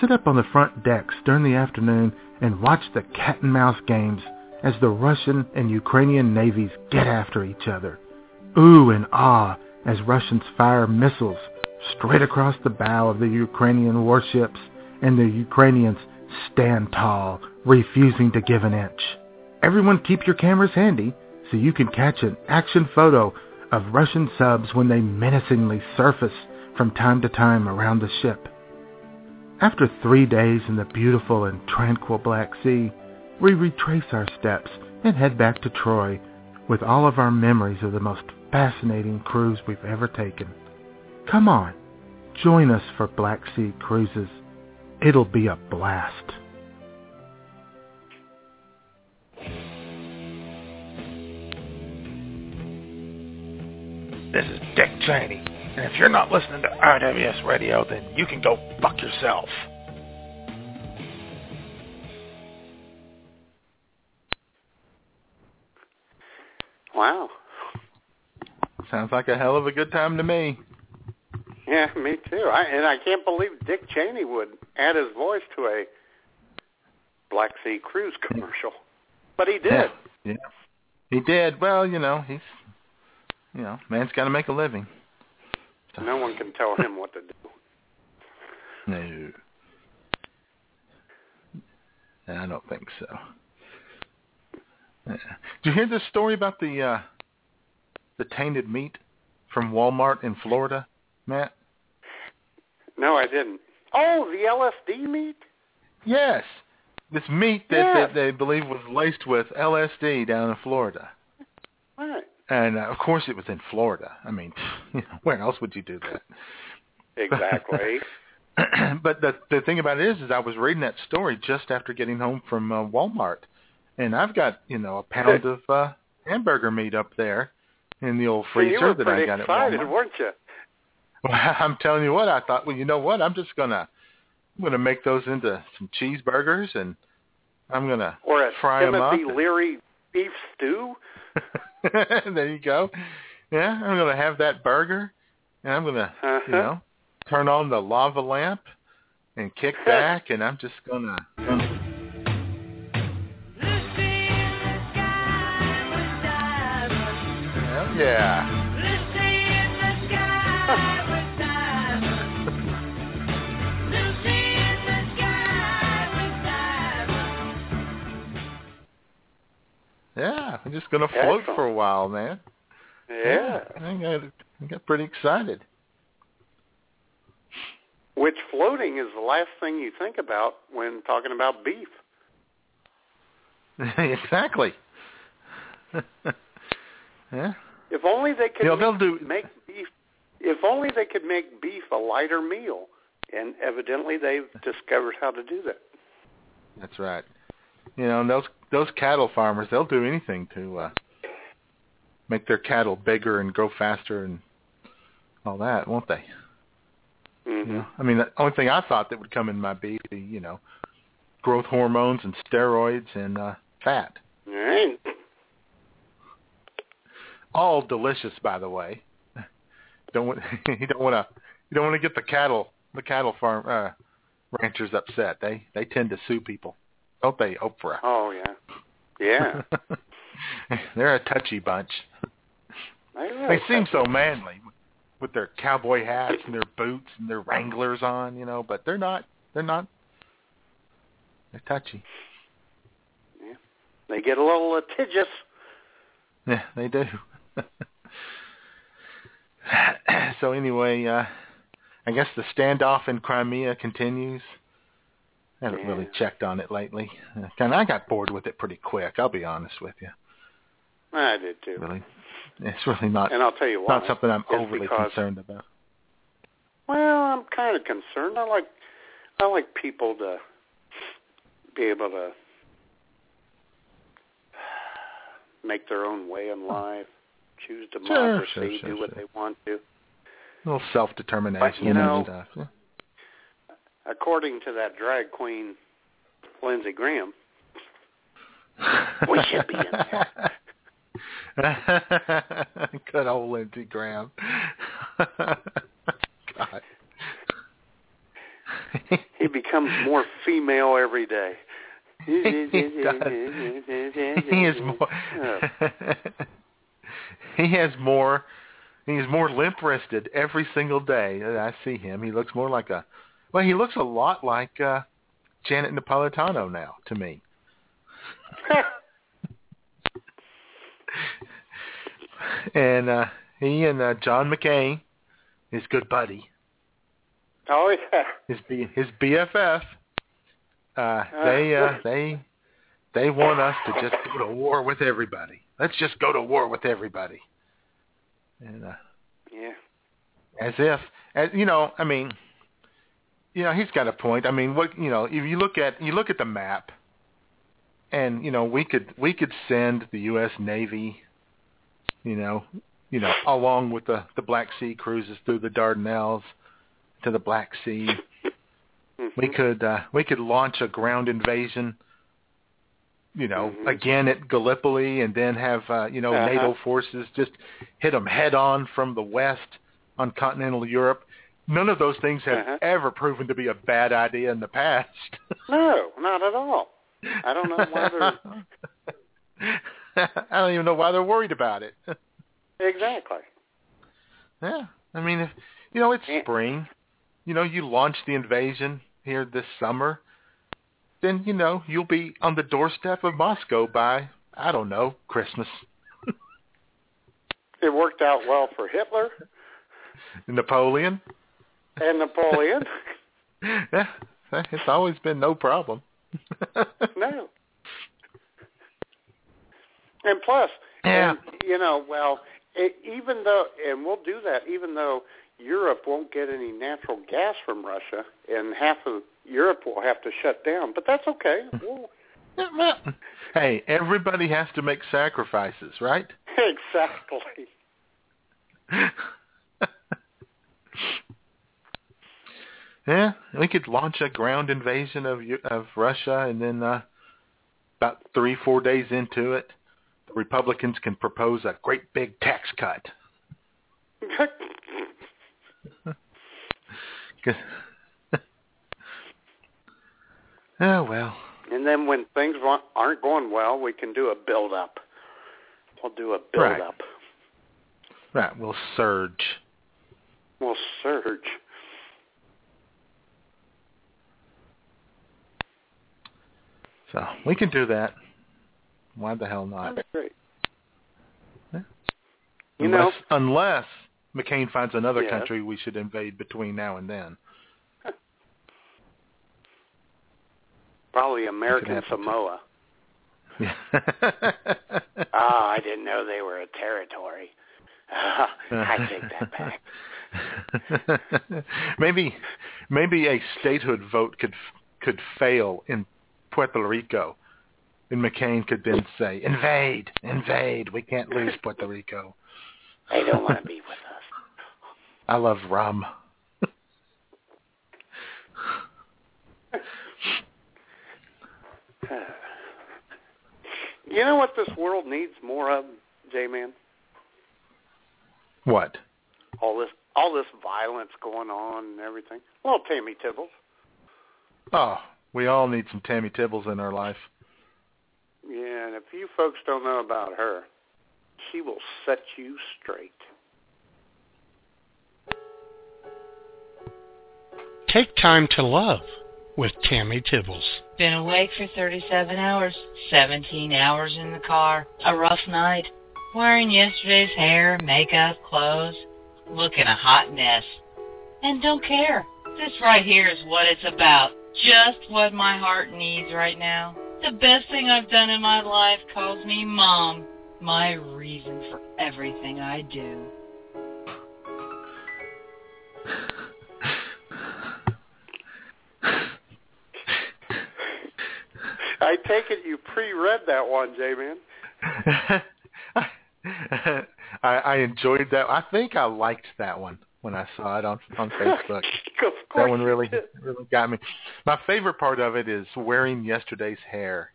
Sit up on the front decks during the afternoon and watch the cat and mouse games as the Russian and Ukrainian navies get after each other. Ooh and ah as Russians fire missiles straight across the bow of the Ukrainian warships and the Ukrainians stand tall, refusing to give an inch. Everyone keep your cameras handy so you can catch an action photo of Russian subs when they menacingly surface from time to time around the ship. After three days in the beautiful and tranquil Black Sea, we retrace our steps and head back to Troy with all of our memories of the most fascinating cruise we've ever taken. Come on, join us for Black Sea cruises. It'll be a blast. This is Dick Cheney. And if you're not listening to RWS Radio, then you can go fuck yourself. Wow. Sounds like a hell of a good time to me. Yeah, me too. I, and I can't believe Dick Cheney would add his voice to a Black Sea cruise commercial, but he did. Yeah, yeah. He did. Well, you know, he's, you know, man's got to make a living. So. No one can tell him what to do. No. I don't think so. Yeah. Did you hear this story about the uh, the tainted meat from Walmart in Florida, Matt? No, I didn't. Oh, the LSD meat? Yes. This meat that, Yes. that they believe was laced with LSD down in Florida. Right. And uh, of course it was in Florida. I mean, you know, where else would you do that? Exactly. but the the thing about it is, is I was reading that story just after getting home from uh, Walmart, and I've got you know a pound of uh, hamburger meat up there in the old freezer that I got excited, at Walmart. weren't you? Well, I'm telling you what, I thought, well, you know what? I'm just gonna I'm gonna make those into some cheeseburgers and I'm gonna Or a fry 'em up. Timothy Leary beef stew? there you go. Yeah, I'm gonna have that burger, and I'm gonna, Uh-huh. you know, turn on the lava lamp and kick back, and I'm just gonna. Hell Yeah, I'm just gonna float Excellent. for a while, man. Yeah. I got I got pretty excited. Which floating is the last thing you think about when talking about beef. exactly. yeah. If only they could You know, make, they'll do make beef. If only they could make beef a lighter meal, and evidently they've discovered how to do that. That's right. You know, and those those cattle farmers, they'll do anything to uh make their cattle bigger and grow faster and all that, won't they? Mm-hmm. You know, I mean, the only thing I thought that would come in my beef, be, you know, growth hormones and steroids and uh fat. All right. All delicious, by the way. Don't want you don't want to you don't want to get the cattle the cattle farm uh ranchers upset. They they tend to sue people, don't they, Oprah? Oh yeah. Yeah. They're a touchy bunch. They seem so manly with their cowboy hats and their boots and their Wranglers on, you know, but they're not. They're not. They're touchy. Yeah, they get a little litigious. Yeah, they do. so anyway, uh I guess the standoff in Crimea continues. I haven't really checked on it lately. Kind of, I got bored with it pretty quick. I'll be honest with you. I did too. Really, it's really not And I'll tell you why. not something I'm It's overly because- concerned about. Well, I'm kind of concerned. I like I like people to be able to make their own way in life, choose Sure, democracy, sure, sure, do what sure. they want to. A little self-determination But, you know- and stuff. Yeah. According to that drag queen, Lindsey Graham, we should be in there. Good old Lindsey Graham. God. he becomes more female every day. he. He is more. he has more. He is more limp-wristed every single day that I see him. He looks more like a. Well, he looks a lot like uh Janet Napolitano now to me. and uh he and uh, John McCain, his good buddy, Oh yeah. his B, his BFF, uh, they uh, they they want us to just go to war with everybody. Let's just go to war with everybody. And uh, Yeah. as if, as you know, I mean, you know, he's got a point. I mean, what you know, if you look at you look at the map, and you know, we could we could send the U.S. Navy, you know, you know, along with the the Black Sea cruises through the Dardanelles to the Black Sea. We could uh, we could launch a ground invasion. You know, Mhm. again at Gallipoli, and then have uh, you know Uh-huh. NATO forces just hit them head on from the west on continental Europe. None of those things have Uh-huh. ever proven to be a bad idea in the past. No, not at all. I don't know why they're I don't even know why they're worried about it. exactly. Yeah, I mean, if you know it's Yeah. spring, you know you launch the invasion here this summer, then you know you'll be on the doorstep of Moscow by I don't know Christmas. It worked out well for Hitler Napoleon. And Napoleon. yeah, it's always been no problem. no. And plus, Yeah. and, you know, well, it, even though, and we'll do that, even though Europe won't get any natural gas from Russia, and half of Europe will have to shut down. But that's okay. We'll hey, everybody has to make sacrifices, right? exactly. Yeah, we could launch a ground invasion of of Russia, and then uh, about three, four days into it, the Republicans can propose a great big tax cut. oh well. and then when things aren't going well, we can do a build up. We'll do a build Right. up. Right, we'll surge. We'll surge. So we can do that. Why the hell not? That's great. You unless, know, unless McCain finds another Yes. country we should invade between now and then. probably American. Samoa. Yeah. Ah, I didn't know they were a territory. I take that back. maybe, maybe a statehood vote could could fail in Puerto Rico, and McCain could then say, "Invade, invade! We can't lose Puerto Rico." They don't want to be with us. I love rum. You know what this world needs more of, J-Man? What? All this, all this violence going on and everything. Well, Tammy Tibbles. Oh, we all need some Tammy Tibbles in our life. Yeah, and if you folks don't know about her, she will set you straight. Take time to love with Tammy Tibbles. Been awake for 37 hours, 17 hours in the car. A rough night. Wearing yesterday's hair, makeup, clothes. Looking a hot mess. And don't care. This right here is what it's about. Just what my heart needs right now. The best thing I've done in my life calls me mom. My reason for everything I do. I take it you pre-read that one, J-Man. I, I enjoyed that. I think I liked that one when I saw it on on Facebook. That one really really got me. My favorite part of it is wearing yesterday's hair.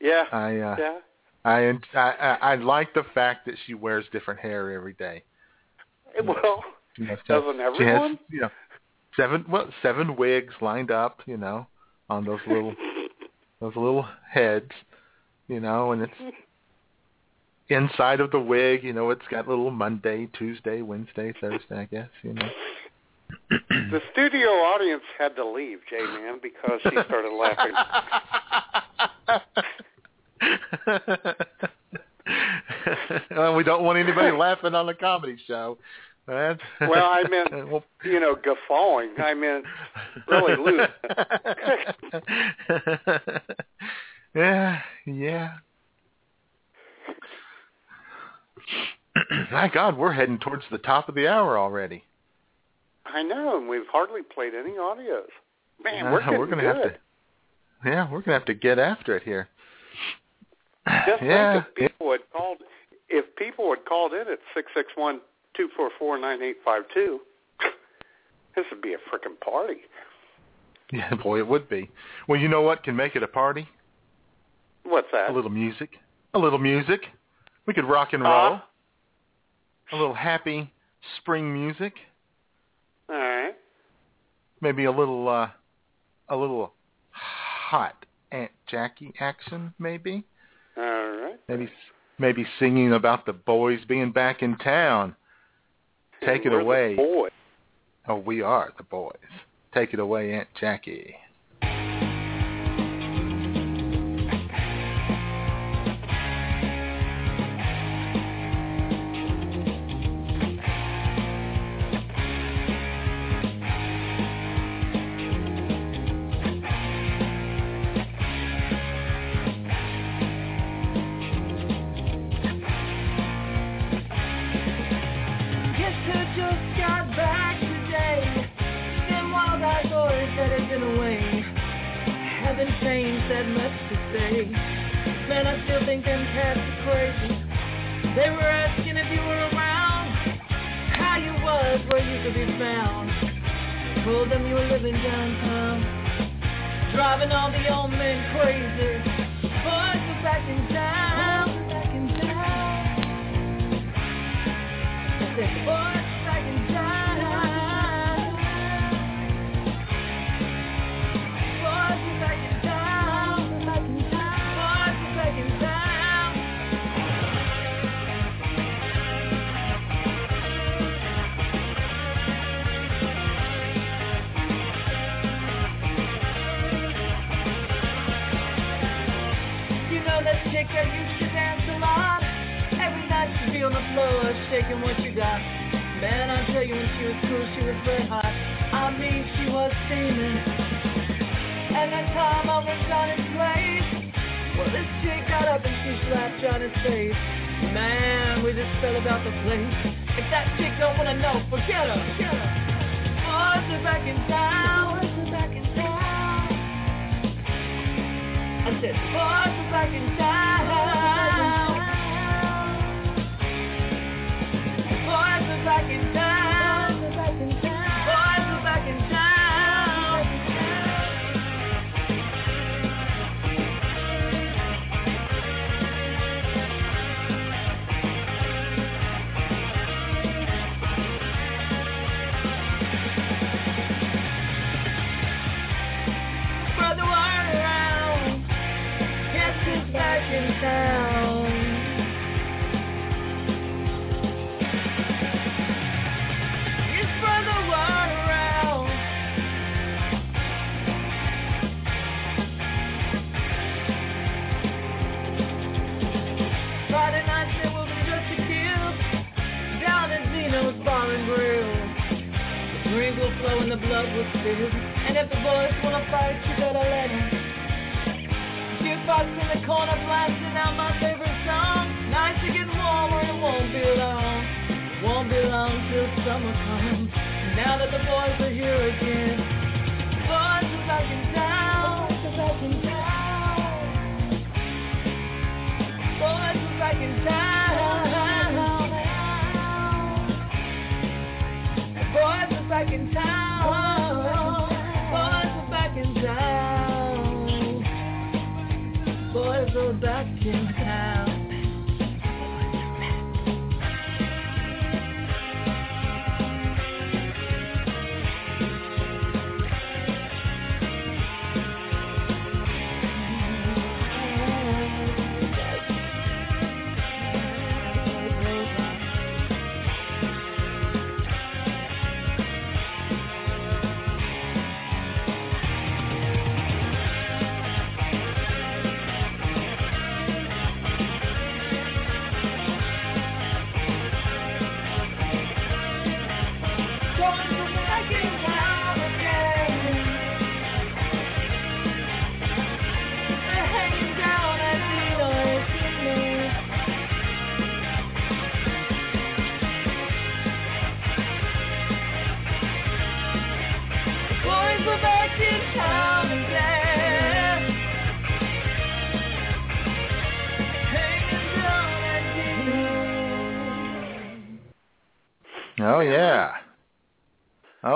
Yeah. I uh, yeah. I, I I I like the fact that she wears different hair every day. Well, You know, Doesn't she has, everyone? you know, seven well seven wigs lined up, you know, on those little those little heads, you know, and it's inside of the wig, you know, it's got little Monday, Tuesday, Wednesday, Thursday, I guess, you know. the studio audience had to leave, J-Man, because she started laughing. well, we don't want anybody laughing on the comedy show. That's, Well, I meant, you know, guffawing. I meant really loose. yeah, yeah. My God, we're heading towards the top of the hour already. I know, and we've hardly played any audios. Man, Uh, we're we're gonna good. have to. Yeah, we're gonna have to get after it here. Just yeah, think if people had called, if people had called in at six six one two four four nine eight five two, this would be a frickin' party. yeah, boy, it would be. Well, you know what can make it a party? What's that? A little music. A little music. We could rock and roll. Uh, a little happy spring music. all right. Maybe a little uh a little hot Aunt Jackie action maybe. All right. Maybe maybe singing about the boys being back in town. Take it We're the away. boy. Oh, we are the boys. Take it away, Aunt Jackie.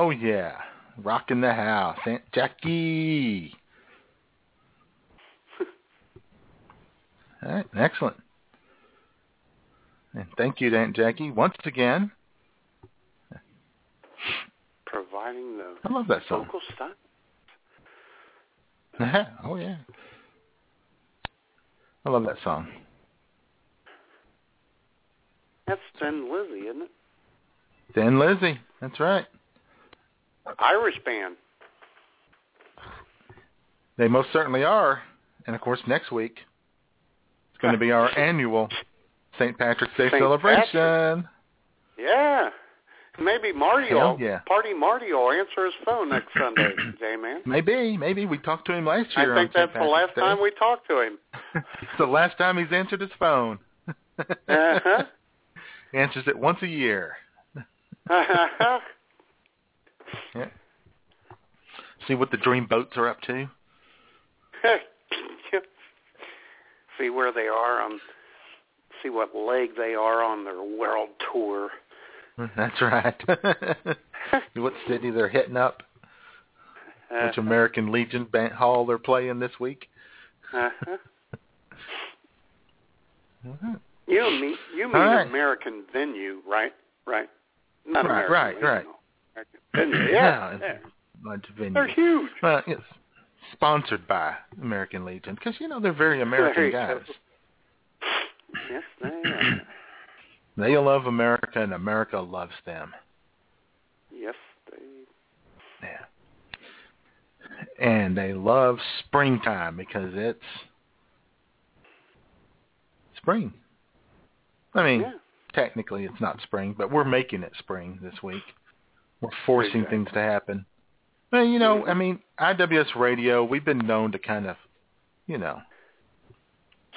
Oh yeah, rocking the house, Aunt Jackie. All right, excellent. And thank you to Aunt Jackie once again. Providing the I love that song. local stuff. oh yeah, I love that song. That's Thin Lizzy, isn't it? Thin Lizzy, that's right. Irish band. They most certainly are. And of course, next week it's going to be our annual St. Patrick's Day Saint celebration. Patrick. Yeah. Maybe Marty'll yeah. party Marty will answer his phone next Sunday, J man. Maybe, maybe we talked to him last year. I think that's the last Day. time we talked to him. it's the last time he's answered his phone. uh-huh. Answers it once a year. uh-huh. Yeah. See what the dream boats are up to. see where they are on. See what leg they are on their world tour. That's right. what city they're hitting up? Uh-huh. Which American Legion band hall they're playing this week? Uh-huh. You mean you mean right. American venue, right? Right. Not right, American. Right, right. Yeah, Yeah. Large they're huge. Well, it's sponsored by American Legion because you know they're very American guys. Yes, they are. They love America and America loves them. yes, they. Yeah. And they love springtime because it's spring. I mean, Yeah. technically it's not spring, but we're making it spring this week. We're forcing Exactly. things to happen. Well, you know, I mean, IWS radio, we've been known to kind of, you know,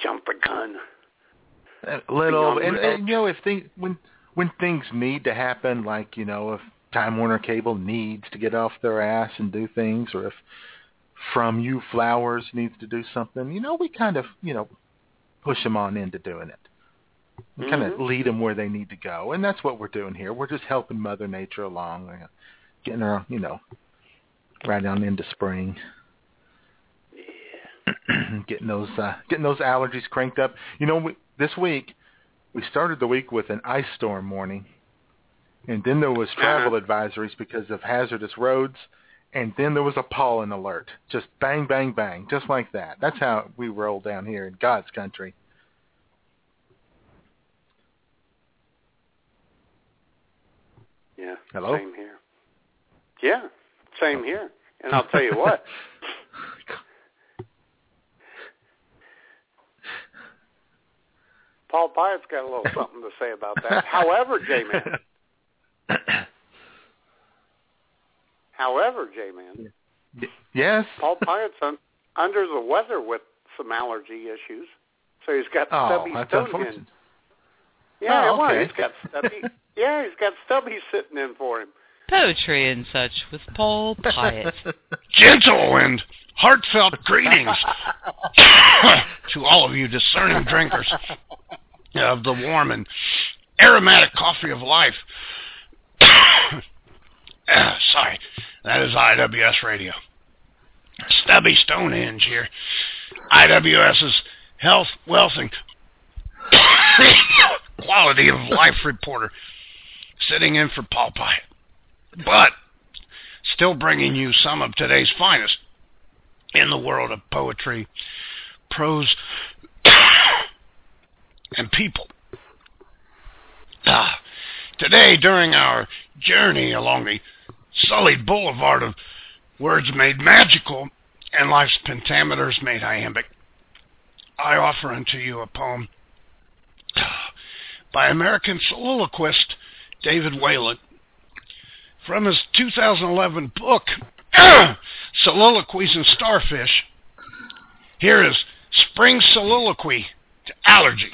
Jump the gun. a little, and, and you know, if things when when things need to happen, like you know, if Time Warner Cable needs to get off their ass and do things, or if From You Flowers needs to do something, you know, we kind of, you know, push them on into doing it. We kind of lead them where they need to go, and that's what we're doing here. We're just helping Mother Nature along, getting her, you know, right on into spring. getting those uh, getting those allergies cranked up. You know, we, this week we started the week with an ice storm warning, and then there was travel advisories because of hazardous roads, and then there was a pollen alert. Just bang, bang, bang, just like that. That's how we roll down here in God's country. Yeah. Hello? Same here. Yeah, same oh. here. And I'll tell you what. Paul Pyatt's got a little something to say about that. However, J-Man. However, J-Man, yes. Paul Pyatt's un- under the weather with some allergy issues, so he's got Oh, stubby that's Stonehenge. Unfortunate. Yeah, Oh, well, okay. he's got stubby. yeah, he's got stubby sitting in for him. Poetry and such with Paul Pyatt. Gentle and heartfelt greetings to all of you discerning drinkers of the warm and aromatic coffee of life. Ah, sorry, that is IWS Radio. Stubby Stonehenge here. IWS's health, wealth, and quality of life reporter, sitting in for Paul Pyatt, but still bringing you some of today's finest in the world of poetry, prose, and people. Ah, today, during our journey along the sullied boulevard of words made magical and life's pentameters made iambic, I offer unto you a poem by American soliloquist David Whalen from his 2011 book, Soliloquies and Starfish. Here is Spring Soliloquy to Allergy.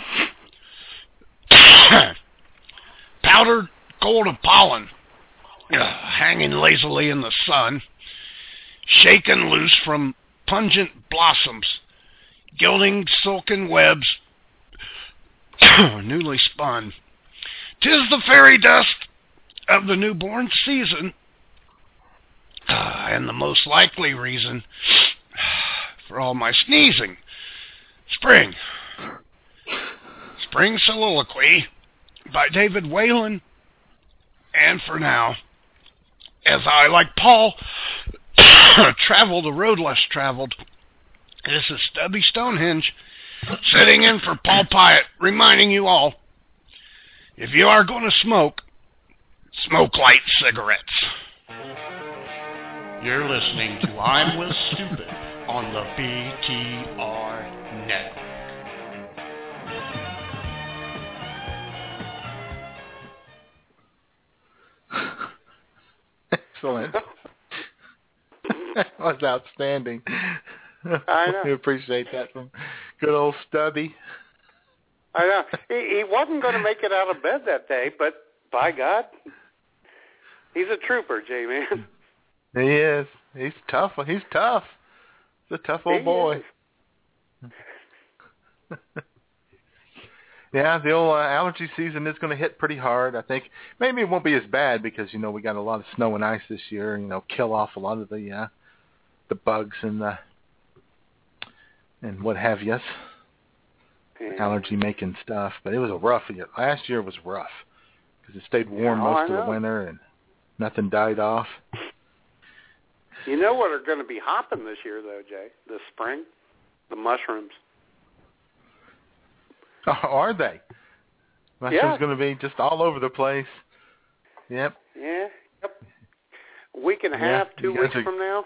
Powdered gold of pollen, uh, hanging lazily in the sun, shaken loose from pungent blossoms, gilding silken webs newly spun. Tis the fairy dust of the newborn season, ah, and the most likely reason for all my sneezing. Spring. Spring Soliloquy by David Whalen. And for now, as I, like Paul, travel the road less traveled, this is Stubby Stonehenge sitting in for Paul Pyatt, reminding you all, if you are going to smoke, smoke light cigarettes. You're listening to I'm With Stupid on the BTR Network. Excellent. that was outstanding. I know. We appreciate that from good old Stubby. I know. He, he wasn't going to make it out of bed that day, but by God, he's a trooper, J-Man. He is. He's tough. He's tough. He's a tough old He boy. yeah, the old uh, allergy season is going to hit pretty hard. I think maybe it won't be as bad because you know we got a lot of snow and ice this year. And, you know, kill off a lot of the uh, the bugs and the and what have you, And- allergy making stuff. But it was a rough year. Last year was rough because it stayed warm Yeah, most I of the winter and nothing died off. You know what are going to be hopping this year, though, Jay? This spring, the mushrooms. Are they? Mushrooms Yeah. going to be just all over the place. Yep. Yeah. Yep. A week and a Yeah, half, two weeks are- from now,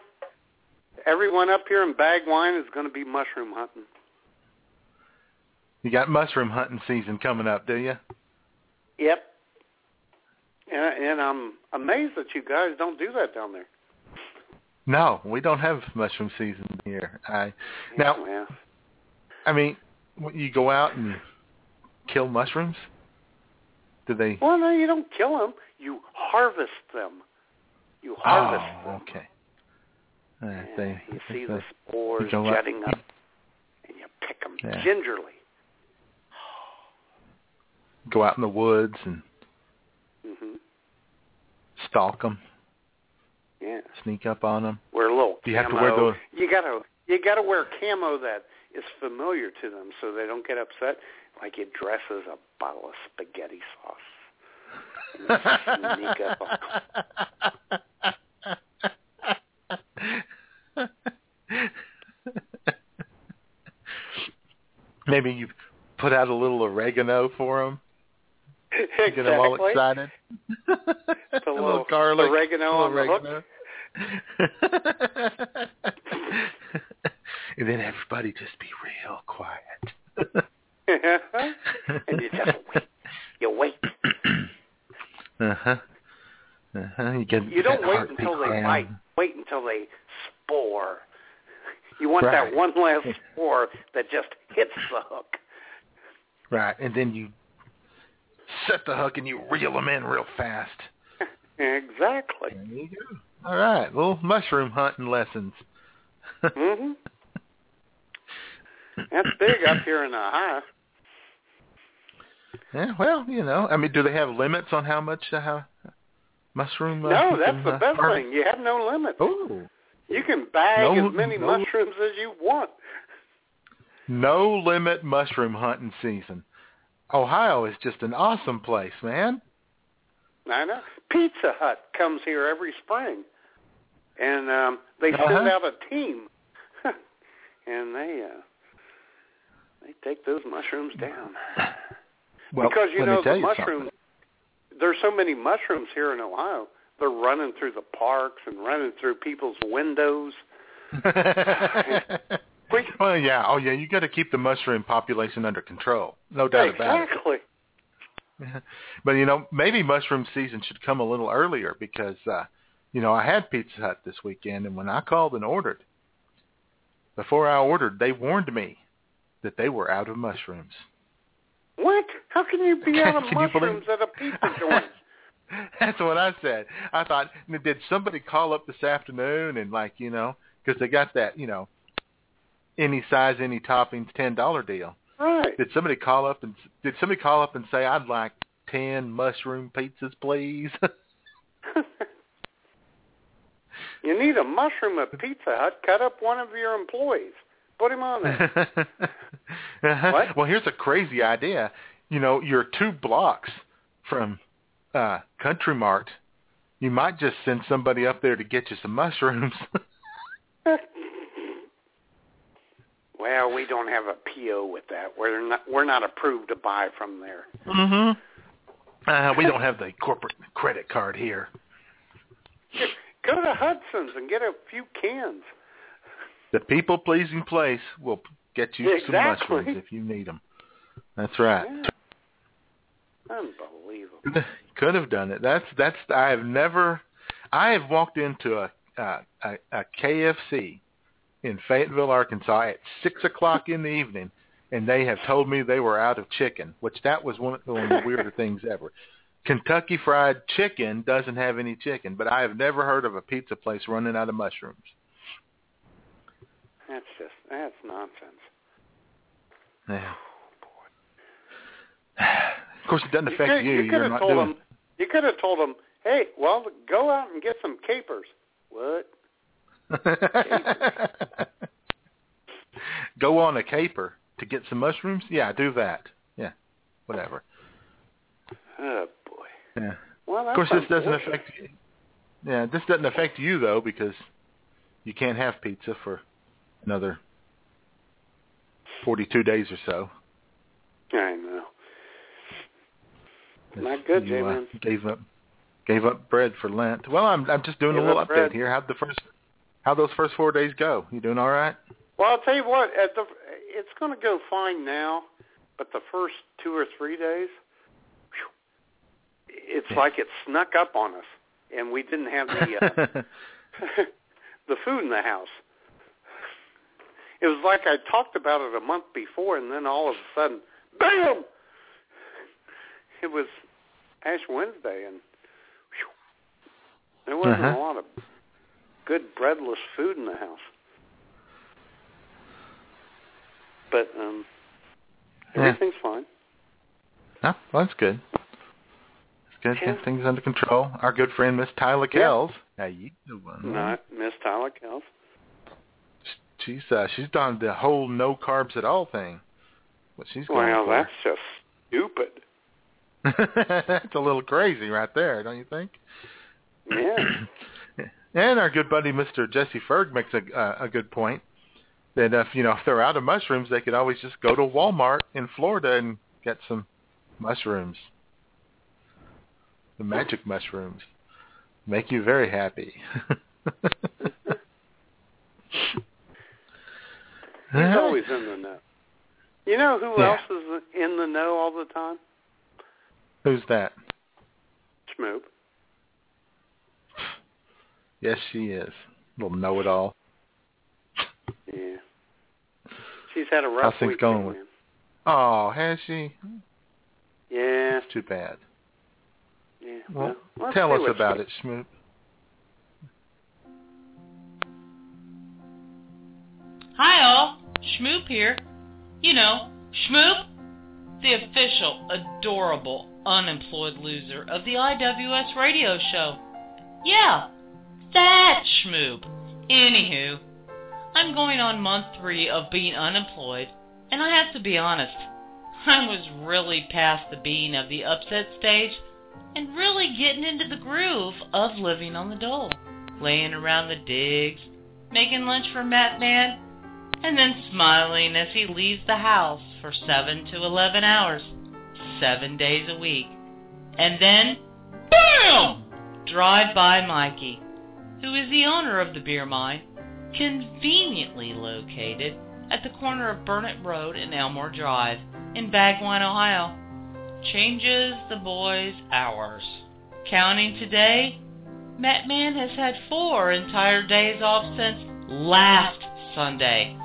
everyone up here in Bagwine is going to be mushroom hunting. You got mushroom hunting season coming up, do you? Yep. And, and I'm amazed that you guys don't do that down there. No, we don't have mushroom season here. I now, Yeah. I mean, you go out and kill mushrooms. Do they? Well, no, you don't kill them. You harvest them. You harvest oh, them. okay. Uh, they, You see the spores jetting up, and you pick them Yeah. gingerly. go out in the woods and hmm stalk them, Yeah. sneak up on them. Wear a little Do you have to camo. wear the- You gotta you gotta wear camo that is familiar to them, so they don't get upset. Like you dress as a bottle of spaghetti sauce. Sneak up on 'em. Maybe you put out a little oregano for them. exactly. Get them all excited. A a little little garlic, oregano little on the hook. oregano. and then everybody just be real quiet. and you just wait. You wait. uh huh. Uh huh. You get You don't wait until they bite. Wait until they spore. You want Right. that one last spore that just hits the hook. Right, and then you set the hook and you reel them in real fast. Exactly. There you go. All right, little mushroom hunting lessons. Mhm. That's big up here in Ohio. Yeah, well, you know, I mean, do they have limits on how much uh, how mushroom? Uh, No, that's can, the uh, best harvest? thing. You have no limits. Oh, You can bag No- as many no- mushrooms as you want. no limit mushroom hunting season. Ohio is just an awesome place, man. I know. Pizza Hut comes here every spring, and um, they Uh-huh. send out a team, and they uh, they take those mushrooms down. Well, because you know the you mushrooms. There's so many mushrooms here in Ohio. They're running through the parks and running through people's windows. well, yeah. Oh, yeah. You got to keep the mushroom population under control. No doubt about it. exactly. But you know, maybe mushroom season should come a little earlier because uh, you know I had Pizza Hut this weekend, and when I called and ordered, before I ordered, they warned me that they were out of mushrooms. What? How can you be out of you believe- mushrooms at a pizza joint? That's what I said. I thought, did somebody call up this afternoon and like, you know, because they got that, you know, any size, any toppings, ten dollar deal. Right. Did somebody call up and did somebody call up and say, I'd like ten mushroom pizzas, please? You need a mushroom at Pizza Hut. Cut up one of your employees. Put him on there. Uh-huh. What? Well, here's a crazy idea. You know, you're two blocks from uh Country Mart. You might just send somebody up there to get you some mushrooms. well, we don't have a PO with that. We're not we're not approved to buy from there. mhm. Uh, we don't have the corporate credit card here. Go to Hudson's and get a few cans. The people pleasing place will get you Exactly. some mushrooms if you need them. That's right. Yeah. Unbelievable. Could have done it. That's that's. I have never. I have walked into a a, a, a KFC in Fayetteville, Arkansas, at six o'clock in the evening, and they have told me they were out of chicken, which that was one, one of the weirder things ever. Kentucky Fried Chicken doesn't have any chicken, but I have never heard of a pizza place running out of mushrooms. That's just that's nonsense. Yeah. Oh, of course, it doesn't You affect could, you. you could have not told doing. them. You could have told them, "Hey, well, go out and get some capers." What? Go on a caper to get some mushrooms. Yeah, do that. Yeah, whatever. Oh boy. Yeah. Well, Of course, this doesn't affect. Yeah, this doesn't affect you though because you can't have pizza for another forty-two days or so. I know. Not good, you, uh, gave up gave up bread for Lent. Well, I'm I'm just doing Gave a little up update bread. here. How'd the first how those first four days go? You doing all right? Well, I'll tell you what. At the, it's going to go fine now, but the first two or three days, whew, it's like it snuck up on us, and we didn't have the uh, the food in the house. It was like I talked about it a month before, and then all of a sudden, bam! It was Ash Wednesday, and whew, there wasn't Uh-huh. a lot of good breadless food in the house. But um, Yeah. everything's fine. Huh? Well, that's good. It's good. Yeah. Get things under control. Our good friend Miss Tyler Kells. Yeah. How you doing? Not Miss Tyler Kells. She's uh, she's done the whole no carbs at all thing. What she's going Well, for. that's just stupid. That's a little crazy right there, don't you think? Yeah. and our good buddy Mr. Jesse Ferg makes a uh, a good point that if you know if they're out of mushrooms, they could always just go to Walmart in Florida and get some mushrooms. The magic mushrooms make you very happy. He's always in the know. You know who Yeah. else is in the know all the time? Who's that? Schmoop. Yes, she is. Little know-it-all. Yeah. She's had a rough How's things week. going with- man. Oh, has she? Yeah. That's too bad. Yeah. Well, let's tell us about she- it, Schmoop. Hi all, Schmoop here. You know, Schmoop, the official, adorable, unemployed loser of the IWS radio show. Yeah, that Schmoop. Anywho, I'm going on month three of being unemployed, and I have to be honest, I was really past the being of the upset stage and really getting into the groove of living on the dole, laying around the digs, making lunch for Matt Man, and then smiling as he leaves the house for 7 to 11 hours, 7 days a week. And then, BAM! Drive by Mikey, who is the owner of the beer mine, conveniently located at the corner of Burnett Road and Elmore Drive in Bagwine, Ohio. Changes the boys' hours. Counting today, Matt Man has had four entire days off since last Sunday.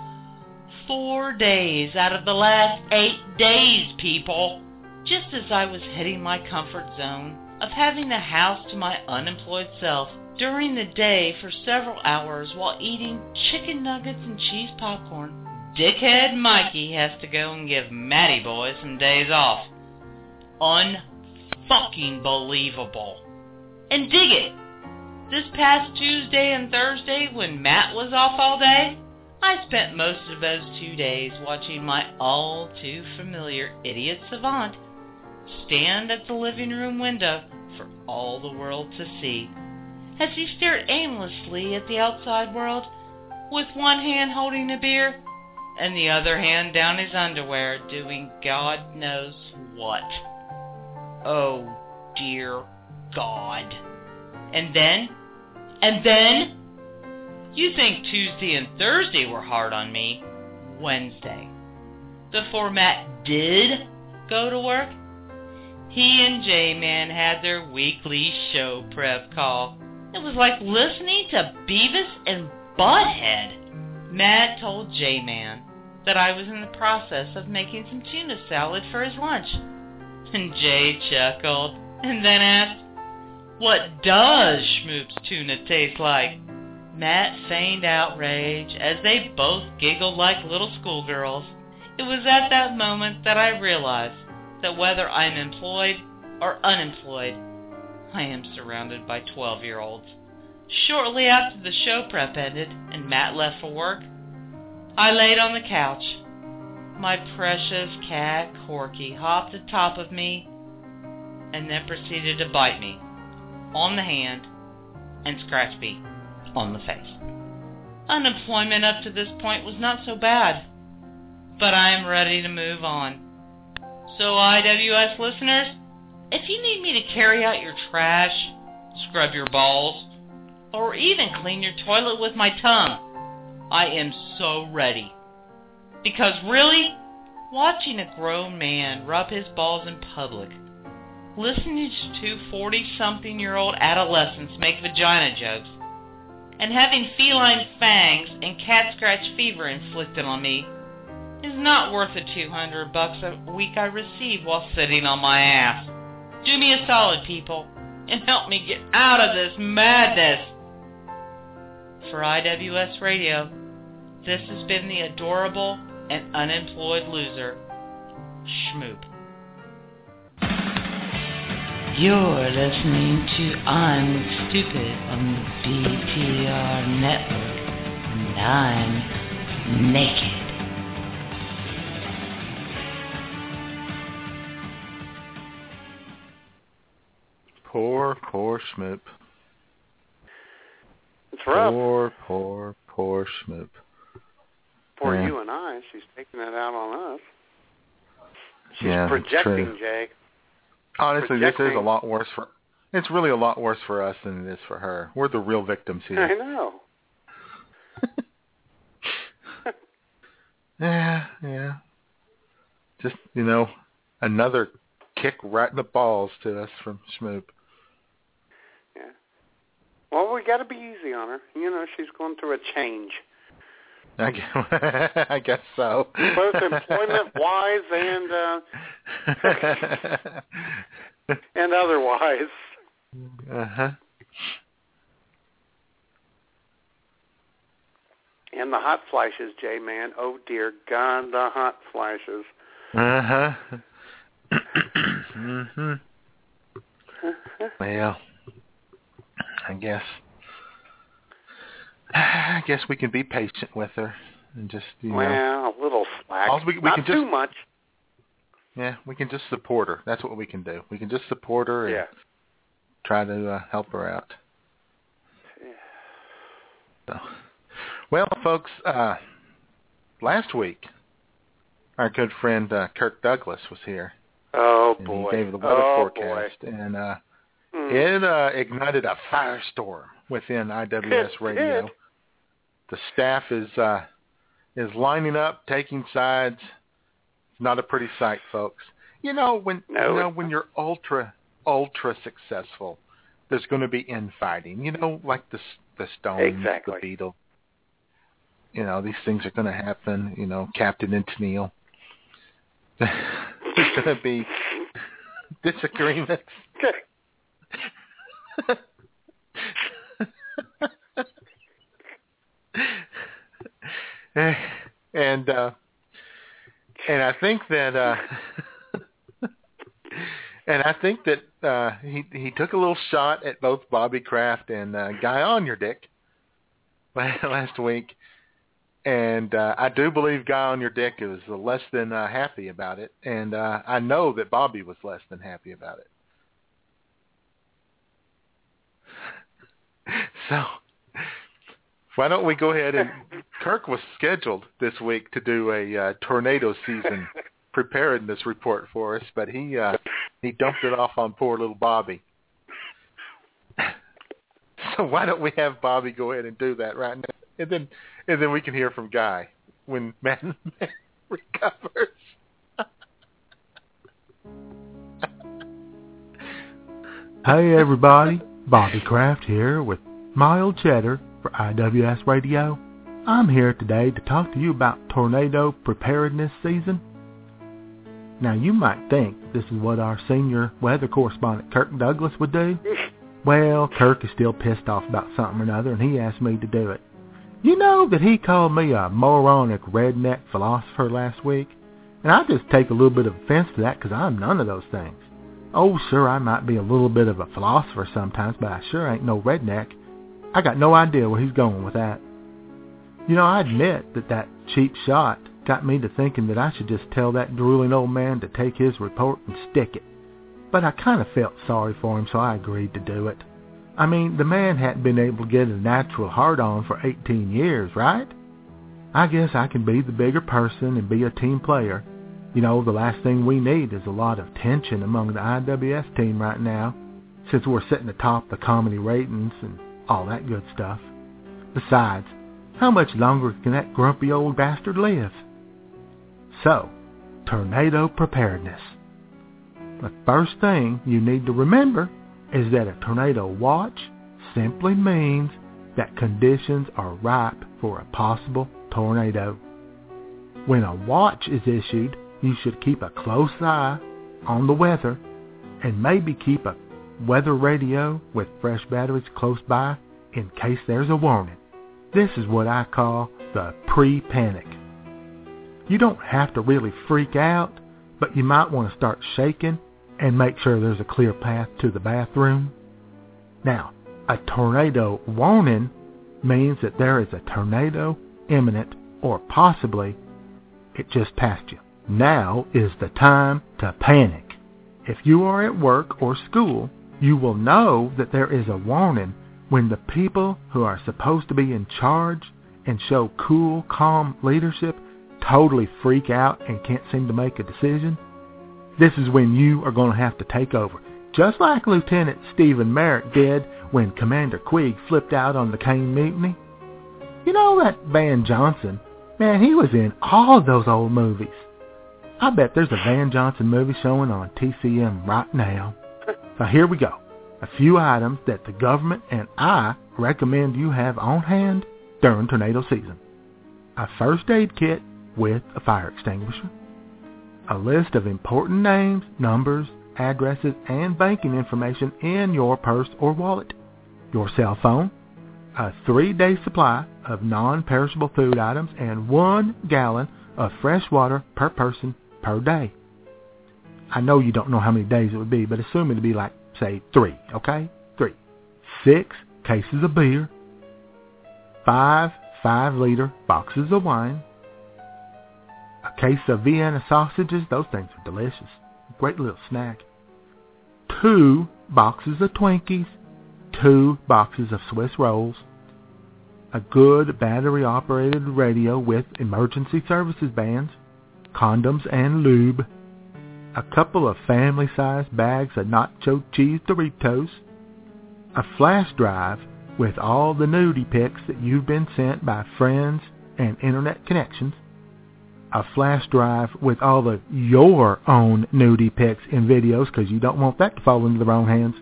Four days out of the last eight days, people. Just as I was hitting my comfort zone of having the house to my unemployed self during the day for several hours while eating chicken nuggets and cheese popcorn, dickhead Mikey has to go and give Matty Boy some days off. Unfucking believable. And dig it! This past Tuesday and Thursday, when Matt was off all day, I spent most of those two days watching my all too familiar idiot savant stand at the living room window for all the world to see as he stared aimlessly at the outside world with one hand holding a beer and the other hand down his underwear doing God knows what. Oh dear God. And then, and then, you think Tuesday and Thursday were hard on me. Wednesday. The format did go to work. He and J-Man had their weekly show prep call. It was like listening to Beavis and Butthead. Matt told J-Man that I was in the process of making some tuna salad for his lunch. And Jay chuckled and then asked, What does Schmoop's tuna taste like? Matt feigned outrage as they both giggled like little schoolgirls. It was at that moment that I realized that whether I'm employed or unemployed, I am surrounded by 12 year olds. Shortly after the show prep ended and Matt left for work, I laid on the couch. My precious cat Corky hopped atop of me and then proceeded to bite me on the hand and scratch me on the face. Unemployment up to this point was not so bad, but I am ready to move on. So, IWS listeners, if you need me to carry out your trash, scrub your balls, or even clean your toilet with my tongue, I am so ready. Because really, watching a grown man rub his balls in public, listening to two 40-something year old adolescents make vagina jokes, and having feline fangs and cat scratch fever inflicted on me is not worth the 200 bucks a week I receive while sitting on my ass. Do me a solid, people, and help me get out of this madness. For IWS Radio, this has been the adorable and unemployed loser, Schmoop. You're listening to I'm Stupid on the BTR Network, and I'm naked. Poor, poor Schmoop. It's rough. Poor, poor, poor Schmoop. For Yeah. you and I, she's taking it out on us. She's Yeah, projecting. Jay. Honestly, this is a lot worse for. It's really a lot worse for us than it is for her. We're the real victims here. I know. yeah, yeah. Just you know, another kick right in the balls to us from Schmoop. Well, we got to be easy on her. You know, she's going through a change, I guess, I guess so. both employment-wise and uh, and otherwise. uh huh. And the hot flashes, Jay, man. Oh dear God, the hot flashes. Uh huh. mhm. Well, I guess. I guess we can be patient with her and just you know. a little slack. Also, we- we Not can too much. Yeah, we can just support her. That's what we can do. We can just support her and Yeah. try to uh, help her out. Yeah. So, well, folks, uh, last week our good friend uh, Kirk Douglas was here, Oh and boy. he gave the weather oh forecast, and uh, boy. Mm. it uh, ignited a firestorm within IWS Radio. The staff is uh, is lining up, taking sides. It's not a pretty sight, folks. You know when No, you know when you're ultra ultra successful, there's going to be infighting. You know, like the the Stones, Exactly. the Beatles. You know, these things are going to happen. You know, Captain and Tennille. There's going to be disagreements. And uh and I think that uh and I think that uh he he took a little shot at both Bobby Kraft and uh Guy Ahnyurdyck last week. And uh I do believe Guy Ahnyurdyck was less than uh, happy about it and uh I know that Bobby was less than happy about it. So why don't we go ahead and Kirk was scheduled this week to do a uh, tornado season preparedness report for us, but he uh, he dumped it off on poor little Bobby. So why don't we have Bobby go ahead and do that right now, and then and then we can hear from Guy when Matt recovers. Hey everybody, Bobby Kraft here with Mild Cheddar for IWS Radio. I'm here today to talk to you about tornado preparedness season. Now you might think this is what our senior weather correspondent Kirk Douglas would do. Well, Kirk is still pissed off about something or another and he asked me to do it. You know that he called me a moronic redneck philosopher last week? And I just take a little bit of offense to that because I'm none of those things. Oh, sure, I might be a little bit of a philosopher sometimes, but I sure ain't no redneck. I got no idea where he's going with that. You know, I admit that that cheap shot got me to thinking that I should just tell that drooling old man to take his report and stick it. But I kind of felt sorry for him, so I agreed to do it. I mean, the man hadn't been able to get a natural hard-on for 18 years, right? I guess I can be the bigger person and be a team player. You know, the last thing we need is a lot of tension among the IWS team right now, since we're sitting atop the comedy ratings and all that good stuff. Besides, how much longer can that grumpy old bastard live? So, tornado preparedness. The first thing you need to remember is that a tornado watch simply means that conditions are ripe for a possible tornado. When a watch is issued, you should keep a close eye on the weather and maybe keep a weather radio with fresh batteries close by in case there's a warning. This is what I call the pre-panic. You don't have to really freak out, but you might want to start shaking and make sure there's a clear path to the bathroom. Now, a tornado warning means that there is a tornado imminent or possibly it just passed you. Now is the time to panic. If you are at work or school, you will know that there is a warning when the people who are supposed to be in charge and show cool, calm leadership totally freak out and can't seem to make a decision. This is when you are going to have to take over. Just like Lieutenant Stephen Maryk did when Commander Queeg flipped out on the Caine Mutiny. You know that Van Johnson? Man, he was in all those old movies. I bet there's a Van Johnson movie showing on TCM right now. So here we go. A few items that the government and I recommend you have on hand during tornado season. A first aid kit with a fire extinguisher a list of important names, numbers, addresses, and banking information in your purse or wallet, your cell phone, a three-day supply of non-perishable food items, and one gallon of fresh water per person per day. I know you don't know how many days it would be, but assume it would be like, say, three, okay? Three. Six cases of beer, five five-liter boxes of wine, a case of Vienna sausages. Those things are delicious. Great little snack. Two boxes of Twinkies. Two boxes of Swiss rolls. A good battery-operated radio with emergency services bands. Condoms and lube. A couple of family-sized bags of nacho cheese Doritos. A flash drive with all the nudie pics that you've been sent by friends and internet connections a flash drive with all of your own nudie pics and videos because you don't want that to fall into the wrong hands.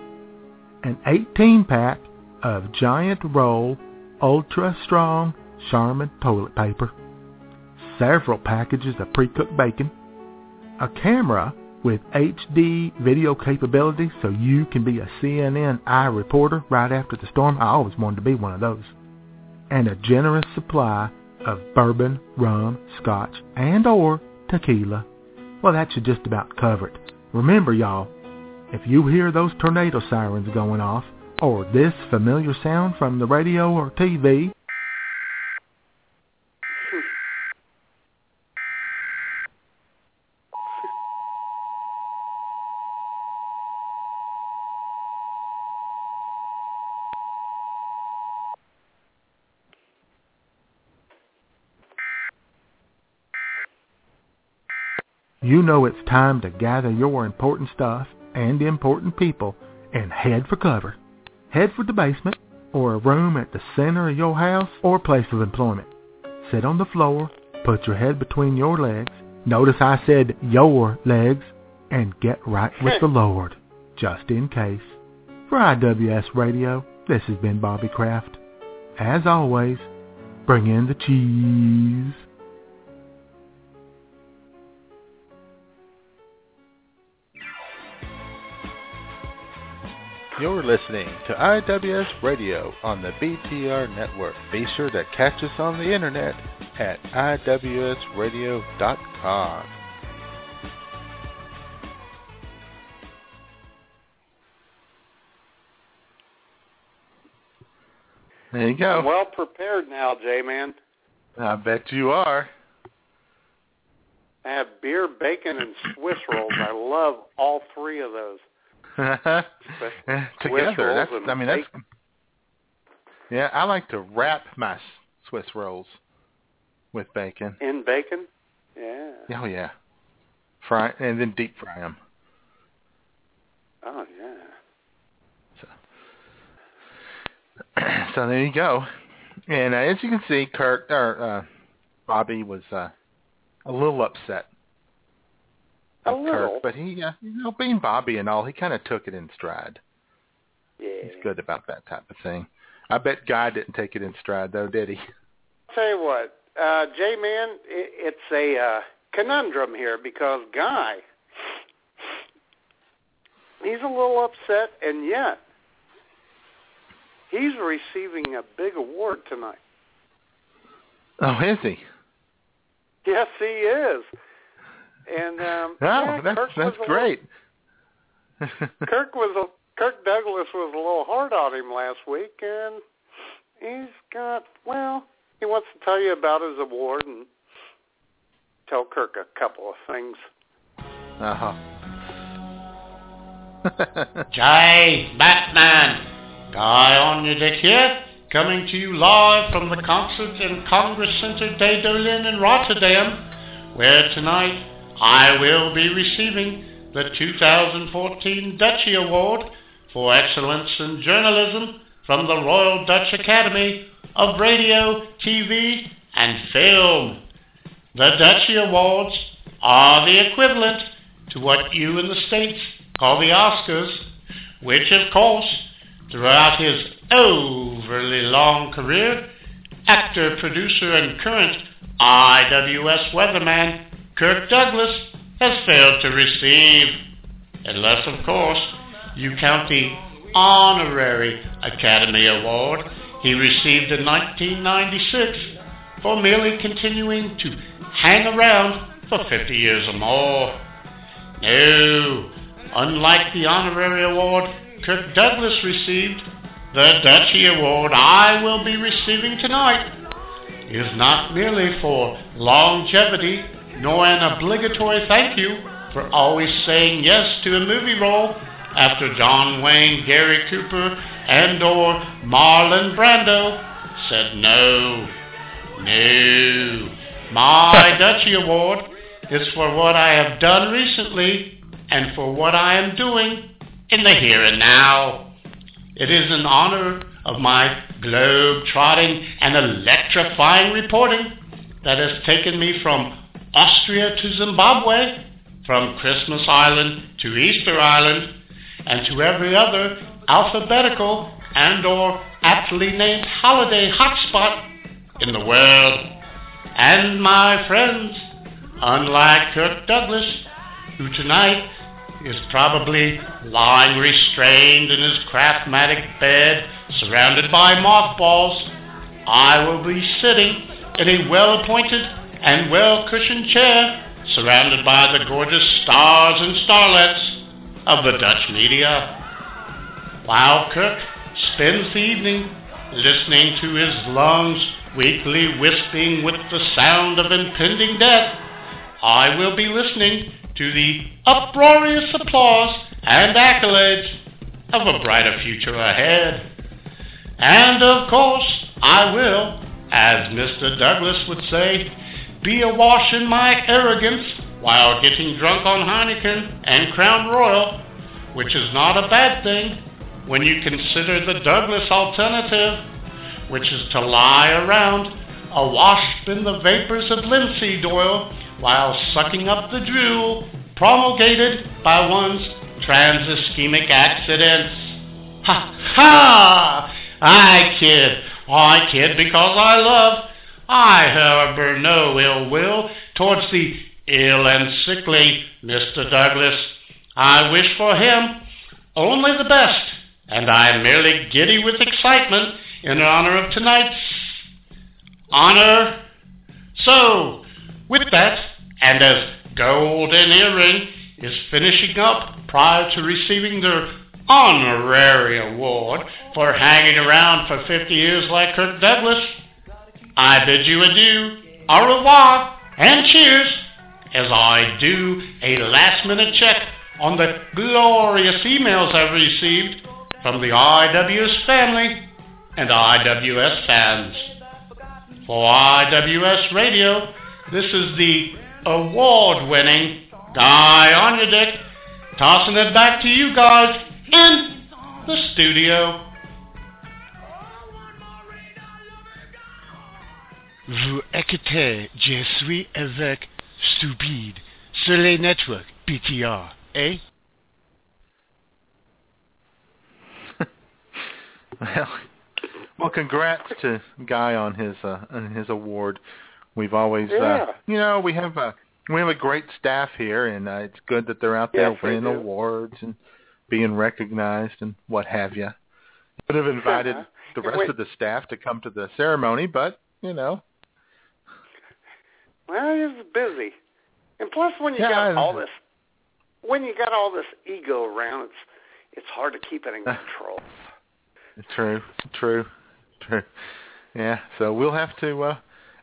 An 18 pack of giant roll ultra strong Charmin toilet paper. Several packages of pre-cooked bacon. A camera with HD video capability so you can be a CNN eye reporter right after the storm. I always wanted to be one of those. And a generous supply of bourbon, rum, scotch, and or tequila. Well, that should just about cover it. Remember, y'all, if you hear those tornado sirens going off, or this familiar sound from the radio or TV, you know it's time to gather your important stuff and important people and head for cover. Head for the basement or a room at the center of your house or place of employment. Sit on the floor, put your head between your legs. Notice I said your legs and get right with the Lord, just in case. For IWS Radio, this has been Bobby Kraft. As always, bring in the cheese. You're listening to IWS Radio on the BTR Network. Be sure to catch us on the internet at IWSradio.com. There you go. I'm well prepared now, J-Man. I bet you are. I have beer, bacon, and Swiss rolls. I love all three of those. Together, that's. I mean, that's. Yeah, I like to wrap my Swiss rolls with bacon. In bacon? Yeah. Oh yeah. Fry and then deep fry them. Oh yeah. So, so there you go. And uh, as you can see, Kurt or uh, Bobby was uh, a little upset. A little. Kirk, but he, uh, you know, being Bobby and all, he kind of took it in stride. Yeah. He's good about that type of thing. I bet Guy didn't take it in stride, though, did he? tell you what, uh, J-Man, it, it's a uh, conundrum here because Guy, he's a little upset, and yet he's receiving a big award tonight. Oh, is he? Yes, he is. And um, Oh, yeah, that's Kirk that's great. Little, Kirk was a Kirk Douglas was a little hard on him last week, and he's got well, he wants to tell you about his award and tell Kirk a couple of things. uh huh. Jay, Batman, Guy Ahnyurdyck here, coming to you live from the concert in Congress Center de Doelen in Rotterdam, where tonight I will be receiving the 2014 Dutchie Award for Excellence in Journalism from the Royal Dutch Academy of Radio, TV, and Film. The Dutchie Awards are the equivalent to what you in the States call the Oscars, which of course, throughout his overly long career, actor, producer, and current IWS weatherman Kirk Douglas has failed to receive, unless of course you count the honorary Academy Award he received in 1996 for merely continuing to hang around for 50 years or more. No, unlike the honorary award Kirk Douglas received, the Dutchie Award I will be receiving tonight is not merely for longevity nor an obligatory thank you for always saying yes to a movie role after John Wayne, Gary Cooper, and or Marlon Brando said no. No. My Dutchie Award is for what I have done recently and for what I am doing in the here and now. It is in honor of my globe-trotting and electrifying reporting that has taken me from Austria to Zimbabwe, from Christmas Island to Easter Island, and to every other alphabetical and or aptly named holiday hotspot in the world. And my friends, unlike Kirk Douglas, who tonight is probably lying restrained in his craftmatic bed, surrounded by mothballs, I will be sitting in a well-appointed and well-cushioned chair, surrounded by the gorgeous stars and starlets of the Dutch media. While Kirk spends the evening listening to his lungs weakly wisping with the sound of impending death, I will be listening to the uproarious applause and accolades of a brighter future ahead. And of course, I will, as Mr. Douglas would say, be awash in my arrogance while getting drunk on Heineken and Crown Royal, which is not a bad thing when you consider the Douglas alternative, which is to lie around awash in the vapors of linseed oil while sucking up the drool promulgated by one's trans-ischemic accidents. Ha ha! I kid. I kid because I love. I harbor no ill will towards the ill and sickly Mr. Douglas. I wish for him only the best, and I am merely giddy with excitement in honor of tonight's honor. So, with that, and as Golden Earring is finishing up prior to receiving their honorary award for hanging around for 50 years like Kirk Douglas. I bid you adieu, au revoir, and cheers as I do a last minute check on the glorious emails I've received from the IWS family and IWS fans. For IWS Radio, this is the award-winning Guy Ahnyurdyck, tossing it back to you guys in the studio. Vous écoutez Je suis avec Stupide sur les networks PTR, eh? well, well, congrats to Guy on his uh, on his award. We've always, Yeah. uh, you know, we have a we have a great staff here, and uh, it's good that they're out there Yes, winning awards and being recognized and what have you. Could have invited Uh-huh. the rest wait- of the staff to come to the ceremony, but you know, Well, he's busy, and plus, when you Yeah, got all this, when you got all this ego around, it's it's hard to keep it in control. True, true, true. Yeah, so we'll have to. uh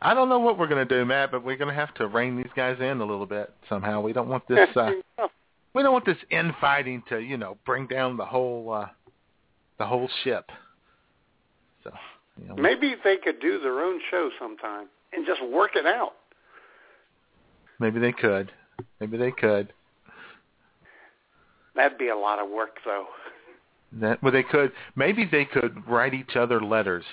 I don't know what we're going to do, Matt, but we're going to have to rein these guys in a little bit somehow. We don't want this. uh We don't want this infighting to, you know, bring down the whole uh the whole ship. So, you know, Maybe they could do their own show sometime and just work it out. Maybe they could. Maybe they could. That'd be a lot of work, though. That well, they could. Maybe they could write each other letters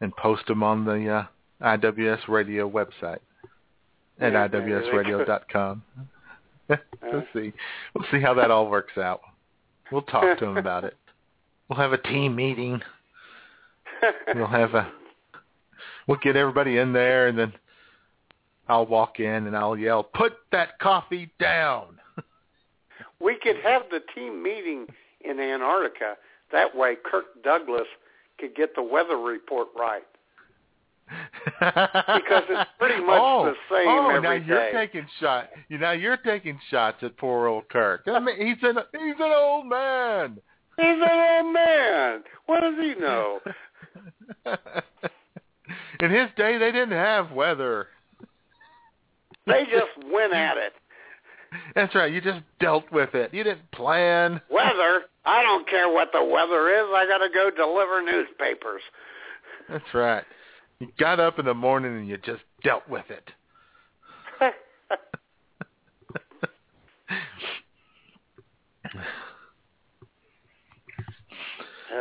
and post them on the uh, IWS Radio website at Yeah, iwsradio.com. we'll see. We'll see how that all works out. We'll talk to them about it. We'll have a team meeting. We'll have a. We'll get everybody in there, and then I'll walk in and I'll yell, "Put that coffee down!" We could have the team meeting in Antarctica. That way, Kirk Douglas could get the weather report right. Because it's pretty much oh, the same oh, every now you're taking shot. You know you're taking shots at poor old Kirk. I mean, he's an he's an old man. He's an old man. What does he know? In his day, they didn't have weather. They just went at it. That's right. You just dealt with it. You didn't plan. Weather? I don't care what the weather is. I got to go deliver newspapers. That's right. You got up in the morning and you just dealt with it.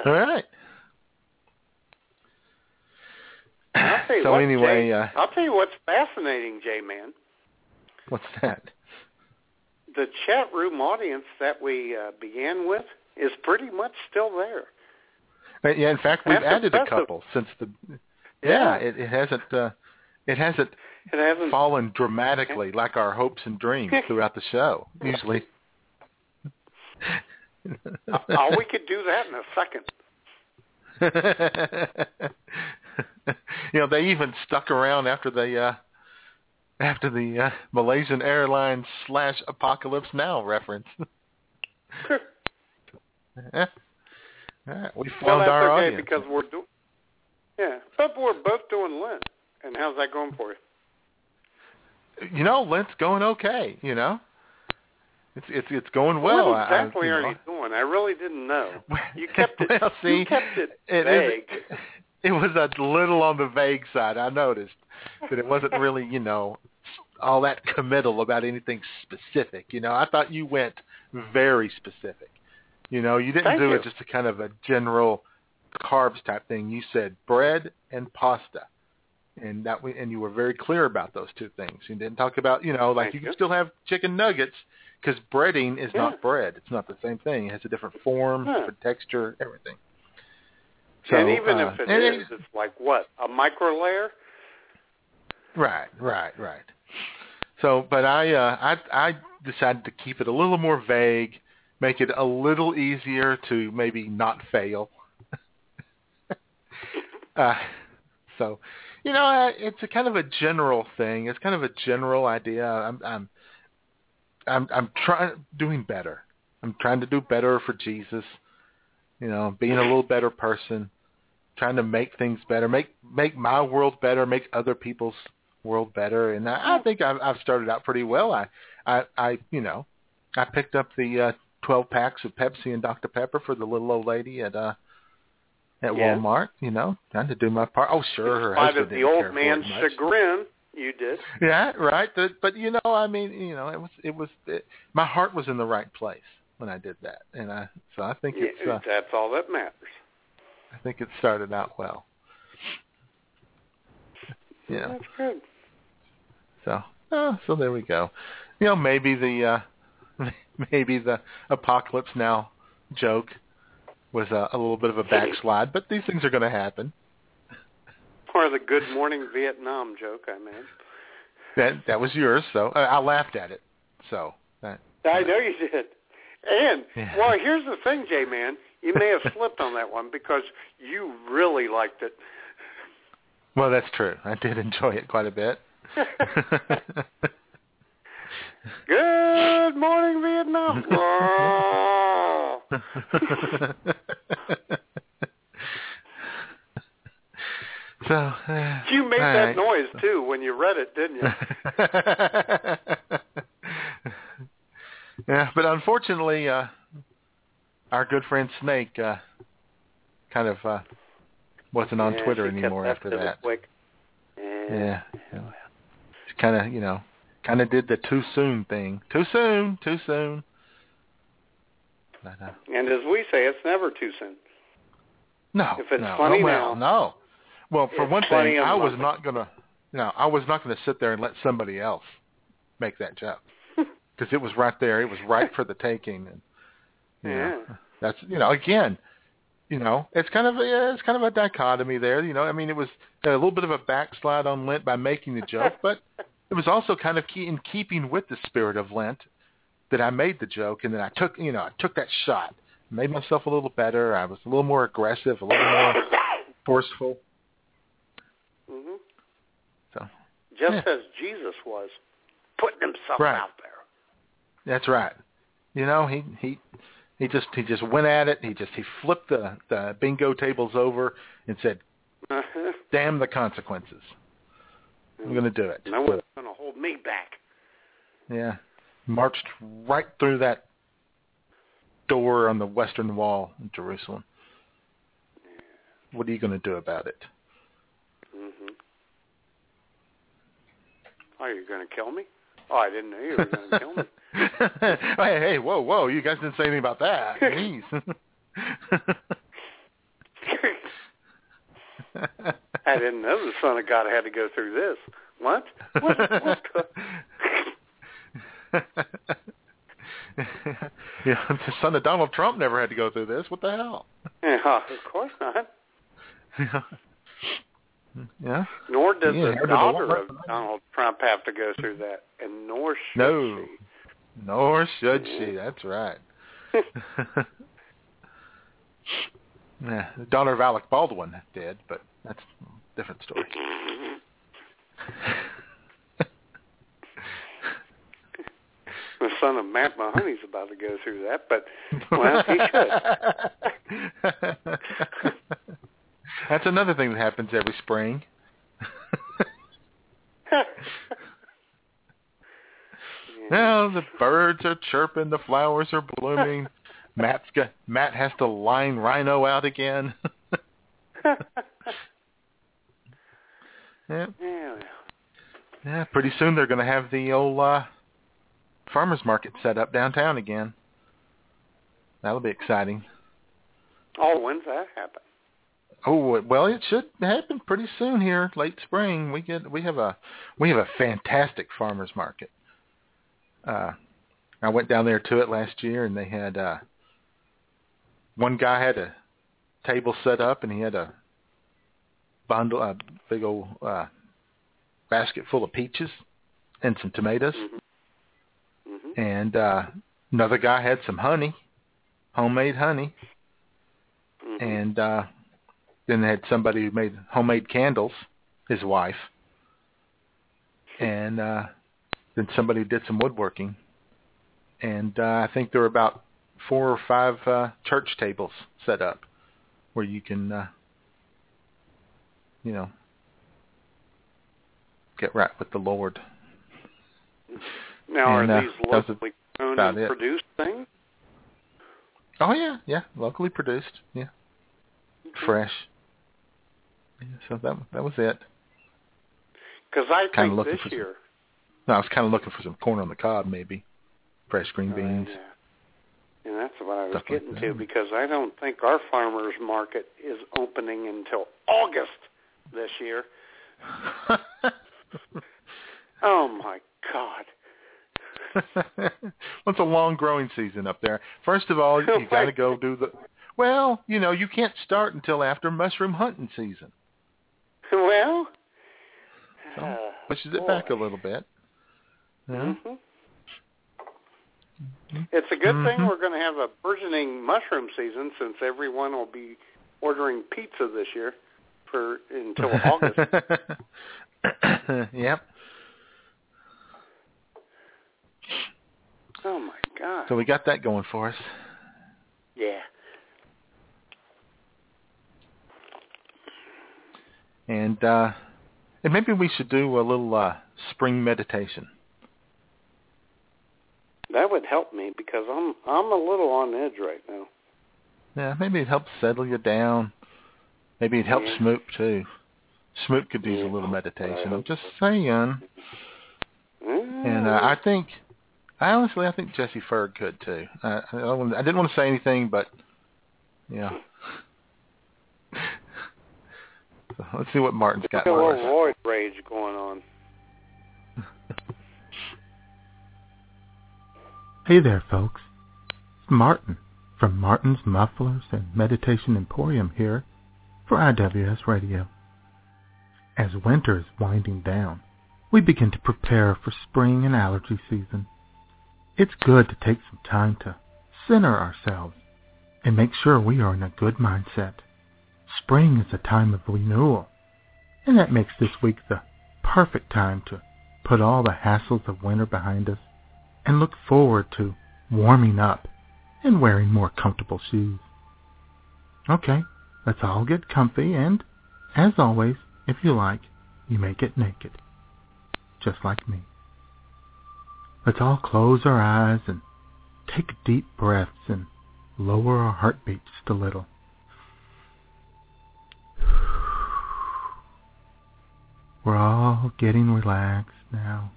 All right. I'll So anyway, Jay, uh, I'll tell you what's fascinating, J-Man. What's that? The chat room audience that we uh, began with is pretty much still there. Uh, Yeah, in fact, we've That's added a couple since the. Yeah. Yeah, it, it hasn't. Uh, it hasn't It hasn't. fallen dramatically like our hopes and dreams throughout the show. Usually. Oh, we could do that in a second. you know, they even stuck around after the uh after the uh, Malaysian Airlines slash Apocalypse Now reference. Yeah. All right, we well, found that's our okay audience. because we're doing. Yeah, but we're both doing Lent. And how's that going for you? You know, Lent's going okay. You know, it's it's it's going well. what I- I- exactly you are know. you doing? I really didn't know. You kept it. well, see, you kept it, it vague. is- it was a little on the vague side. I noticed that it wasn't really, you know, all that committal about anything specific. You know, I thought you went very specific. You know, you didn't Thank do you. it just a kind of a general carbs type thing. You said bread and pasta. And that we, and you were very clear about those two things. You didn't talk about, you know, like Thank you can you. still have chicken nuggets because breading is Yeah. not bread. It's not the same thing. It has a different form, Yeah. different texture, everything. So, and even uh, if it is, it's like what a micro layer. Right, right, right. So, but I, uh, I, I decided to keep it a little more vague, make it a little easier to maybe not fail. uh, so, you know, it's a kind of a general thing. It's kind of a general idea. I'm, I'm, I'm, I'm trying doing better. I'm trying to do better for Jesus. You know, being a little better person, trying to make things better, make make my world better, make other people's world better, and I, I think I've, I've started out pretty well. I, I, I, you know, I picked up the uh, 12 packs of Pepsi and Dr Pepper for the little old lady at uh at Yeah. Walmart. You know, trying to do my part. Oh, sure, her Spite husband the didn't old for man's much. chagrin, you did. Yeah, right. But, but you know, I mean, you know, it was it was it, my heart was in the right place when I did that, and I so I think it's Yeah, uh, That's all that matters. I think it started out well. Yeah. That's good. So oh, so there we go. You know, maybe the uh maybe the apocalypse now joke was a, a little bit of a backslide, but these things are going to happen. Or the Good Morning Vietnam joke I made. That that was yours, so I, I laughed at it. So that I know you did. And Yeah. well, here's the thing, J-Man. You may have slipped on that one because you really liked it. well, that's true. I did enjoy it quite a bit. Good morning, Vietnam. So uh, You made that right. noise too when you read it, didn't you? yeah, but unfortunately, uh, our good friend Snake uh, kind of uh, wasn't on Yeah, Twitter anymore after that. quick. Yeah, kind of, you know, kind of did the too soon thing. Too soon, too soon. But, uh, And as we say, it's never too soon. no, If it's no, funny oh, well, no. Well, for one thing, I was not gonna, no, I was not gonna sit there and let somebody else make that joke because it was right there. It was right for the taking, and you know, Yeah. that's you know, again, you know, it's kind of yeah, it's kind of a dichotomy there. You know, I mean, it was a little bit of a backslide on Lent by making the joke, but it was also kind of key in keeping with the spirit of Lent that I made the joke and then I took, you know, I took that shot, made myself a little better. I was a little more aggressive, a little more forceful. hmm So Just Yeah. as Jesus was, putting himself Right. out there. that's right. You know, he he he just he just went at it. He just he flipped the the bingo tables over and said, "Damn the consequences. I'm going to do it." no going to hold me back. Yeah. Marched right through that door on the western wall in Jerusalem. What are you going to do about it? Mm-hmm. Oh, you're going to kill me? Oh, I didn't know you were going to kill me. hey, hey, whoa, whoa! You guys didn't say anything about that. Jeez. I didn't know the Son of God had to go through this. What? What? What's go- yeah, the son of Donald Trump never had to go through this. What the hell? yeah, of course not. yeah. Nor does Yeah, the daughter of Donald Trump have to go through that, and nor should No. she. Nor should she. That's right. yeah, the daughter of Alec Baldwin did, but that's a different story. The son of Matt Mahoney's about to go through that, but well, he should. That's another thing that happens every spring. Now the birds are chirping, the flowers are blooming. Matt's got, Matt has to line Rhino out again. Yeah, yeah. yeah. Pretty soon they're going to have the old uh, farmers market set up downtown again. That'll be exciting. Oh, when's that happen? Oh well, it should happen pretty soon here, late spring. We get we have a we have a fantastic farmers market. Uh, I went down there to it last year, and they had uh, one guy had a table set up, and he had a bundle, a big old uh, basket full of peaches and some tomatoes, Mm-hmm. and uh, another guy had some honey, homemade honey, Mm-hmm. and uh, then they had somebody who made homemade candles, his wife, and uh, then somebody who did some woodworking, and uh, I think there were about four or five uh, church tables set up where you can, uh, you know, get right with the Lord. Now, And, are uh, these locally owned and it. produced things? Oh yeah, yeah, locally produced. Yeah, fresh. Yeah, so that that was it. Because I Kinda think this for some- year, No, I was kind of looking for some corn on the cob, maybe fresh green beans. and that's what I was Stuff getting that. to, because I don't think our farmers market is opening until August this year. Oh my God! well, it's a long growing season up there. First of all, you got to go do the. Well, you know, you can't start until after mushroom hunting season. Well, So uh, pushes it back a little bit. Yeah. mhm. it's a good thing Mhm. we're going to have a burgeoning mushroom season, since everyone will be ordering pizza this year for until August. yep. Oh my God! So we got that going for us. yeah. And uh and maybe we should do a little uh spring meditation. That would help me because I'm I'm a little on edge right now. Yeah, maybe it helps settle you down. Maybe it helps Yeah. Smoop too. Smoop could use a little meditation. I'm just saying. And uh, I think, I honestly, I think Jesse Ferg could too. Uh, I, don't wanna- I didn't want to say anything, but yeah. So let's see what Martin's got. a little for us. roid rage going on. Hey there, folks. It's Martin from Martin's Mufflers and Meditation Emporium here for IWS Radio. As winter is winding down, we begin to prepare for spring and allergy season. It's good to take some time to center ourselves and make sure we are in a good mindset. Spring is a time of renewal, and that makes this week the perfect time to put all the hassles of winter behind us and look forward to warming up and wearing more comfortable shoes. Okay, let's all get comfy and, as always, if you like, you may get naked. Just like me. Let's all close our eyes and take deep breaths and lower our heartbeat just a little. We're all getting relaxed now.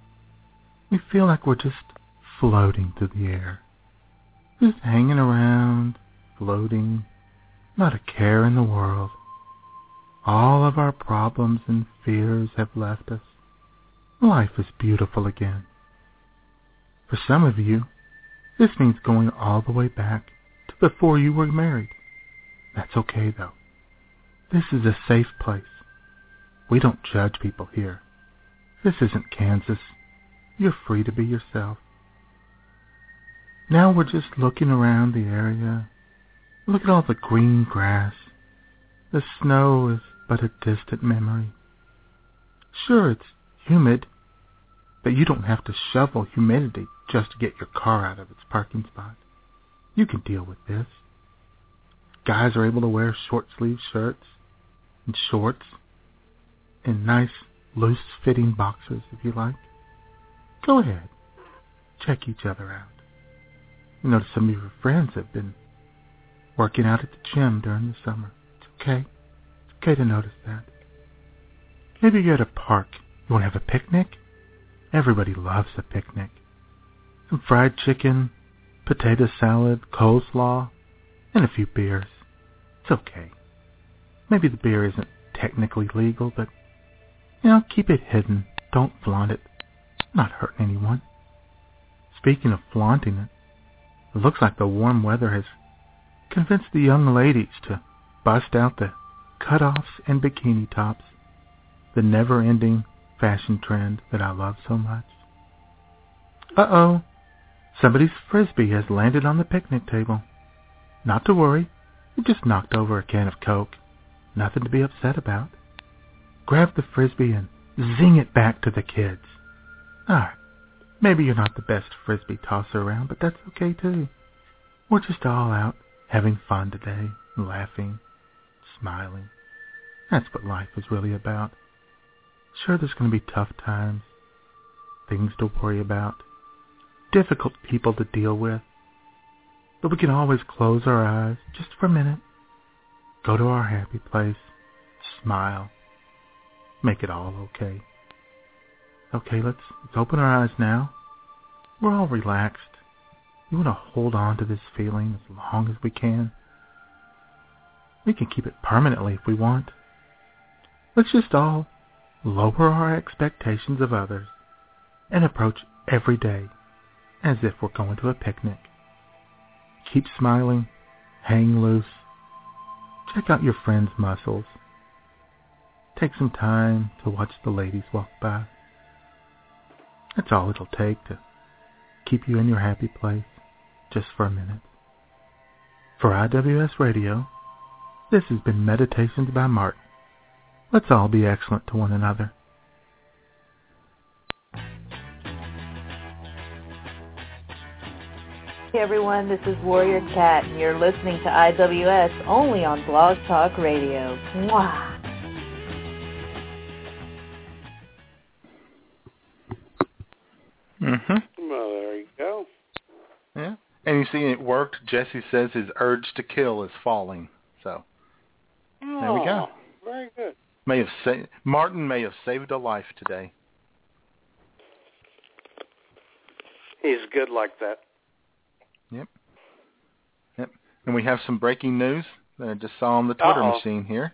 We feel like we're just floating through the air. Just hanging around, floating, not a care in the world. All of our problems and fears have left us. Life is beautiful again. For some of you, this means going all the way back to before you were married. That's okay though. This is a safe place. We don't judge people here. This isn't Kansas. You're free to be yourself. Now we're just looking around the area. Look at all the green grass. The snow is but a distant memory. Sure, it's humid, but you don't have to shovel humidity just to get your car out of its parking spot. You can deal with this. Guys are able to wear short sleeve shirts and shorts and nice loose fitting boxers if you like. Go ahead. Check each other out. You notice some of your friends have been working out at the gym during the summer. It's okay. It's okay to notice that. Maybe you're at a park. You want to have a picnic? Everybody loves a picnic. Some fried chicken, potato salad, coleslaw, and a few beers. It's okay. Maybe the beer isn't technically legal, but, you know, keep it hidden. Don't flaunt it. Not hurting anyone. Speaking of flaunting it, it looks like the warm weather has convinced the young ladies to bust out the cutoffs and bikini tops, the never-ending fashion trend that I love so much. Uh-oh. Somebody's frisbee has landed on the picnic table. Not to worry. You just knocked over a can of Coke. Nothing to be upset about. Grab the frisbee and zing it back to the kids. Alright. Maybe you're not the best frisbee tosser around, but that's okay too. We're just all out having fun today, laughing, smiling. That's what life is really about. Sure, there's going to be tough times, things to worry about, difficult people to deal with. But we can always close our eyes just for a minute, go to our happy place, smile, make it all okay. Okay, let's, let's open our eyes now. We're all relaxed. We want to hold on to this feeling as long as we can. We can keep it permanently if we want. Let's just all lower our expectations of others and approach every day as if we're going to a picnic. Keep smiling, hang loose, check out your friend's muscles. Take some time to watch the ladies walk by. That's all it'll take to keep you in your happy place just for a minute. For IWS Radio, this has been Meditations by Martin. Let's all be excellent to one another. Hey everyone, this is Warrior Cat, and you're listening to IWS only on Blog Talk Radio. Mwah! Mm-hmm. Well, there you go. Yeah. And you see, it worked. Jesse says his urge to kill is falling. So there we go. Oh, Very good. May have sa- Martin may have saved a life today. He's good like that. Yep. Yep. And we have some breaking news that I just saw on the Twitter Uh-oh. machine here.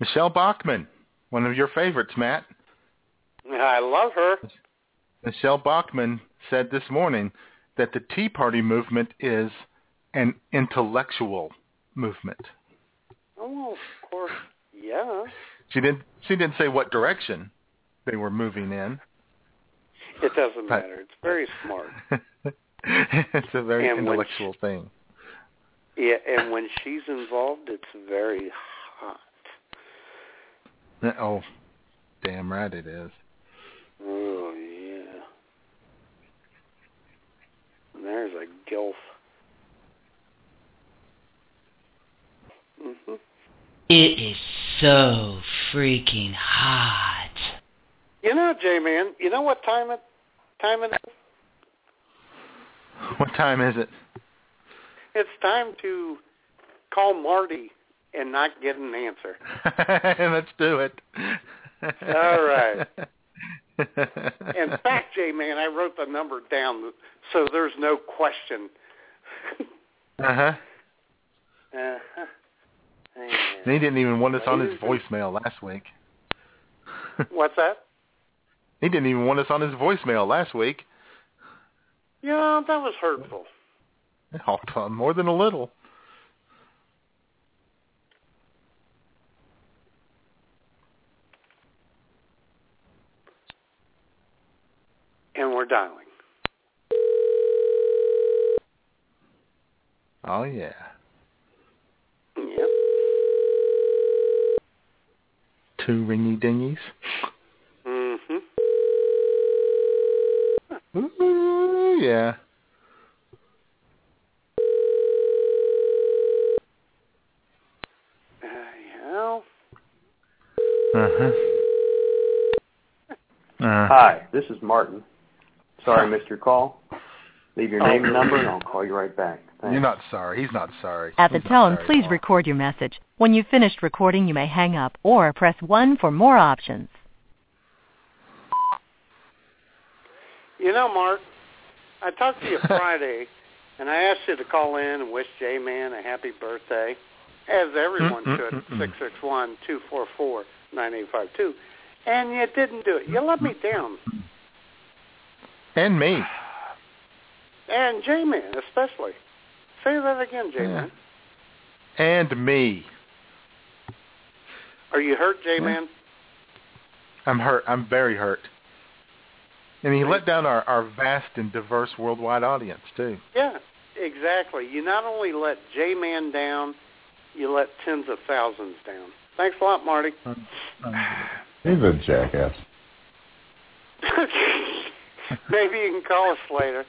Michele Bachmann, one of your favorites, Matt. I love her. Michele Bachmann said this morning that the Tea Party movement is an intellectual movement. Oh, of course. Yeah. She didn't she didn't say what direction they were moving in. It doesn't But- matter. It's very smart. it's a very And intellectual thing. Yeah, and when she's involved, it's very hot. Oh, damn right it is. Oh yeah. And there's a gilf. Mhm. It is so freaking hot. You know, J-Man. You know what time it time it is? What time is it? It's time to call Marty and not get an answer. Let's do it. All right. In fact, J-Man, I wrote the number down so there's no question. uh-huh. Uh-huh. And he didn't even want us on his voicemail last week. What's that? He didn't even want us on his voicemail last week. Yeah, that was hurtful. Oh, more than a little. And we're dialing. Oh yeah. Yep. Two ringy dingies. Mm-hmm. Ooh, yeah. Uh, yeah. Uh-huh. Uh, Hi, this is Martin. Sorry I missed your call. Leave your name and number, and I'll call you right back. Thanks. You're not sorry. He's not sorry. At the He's not tone, sorry. please record your message. When you've finished recording, you may hang up or press 1 for more options. You know, Mark, I talked to you Friday, and I asked you to call in and wish J-Man a happy birthday, as everyone should, six six one two four four nine eight five two, and you didn't do it. You let me down. And me. And J-Man especially. Say that again, J-Man. And me. Are you hurt, J-Man? I'm hurt. I'm very hurt. And he let down our, our vast and diverse worldwide audience, too. Yeah, exactly. You not only let J-Man down, you let tens of thousands down. Thanks a lot, Marty. He's a jackass. maybe you can call us later,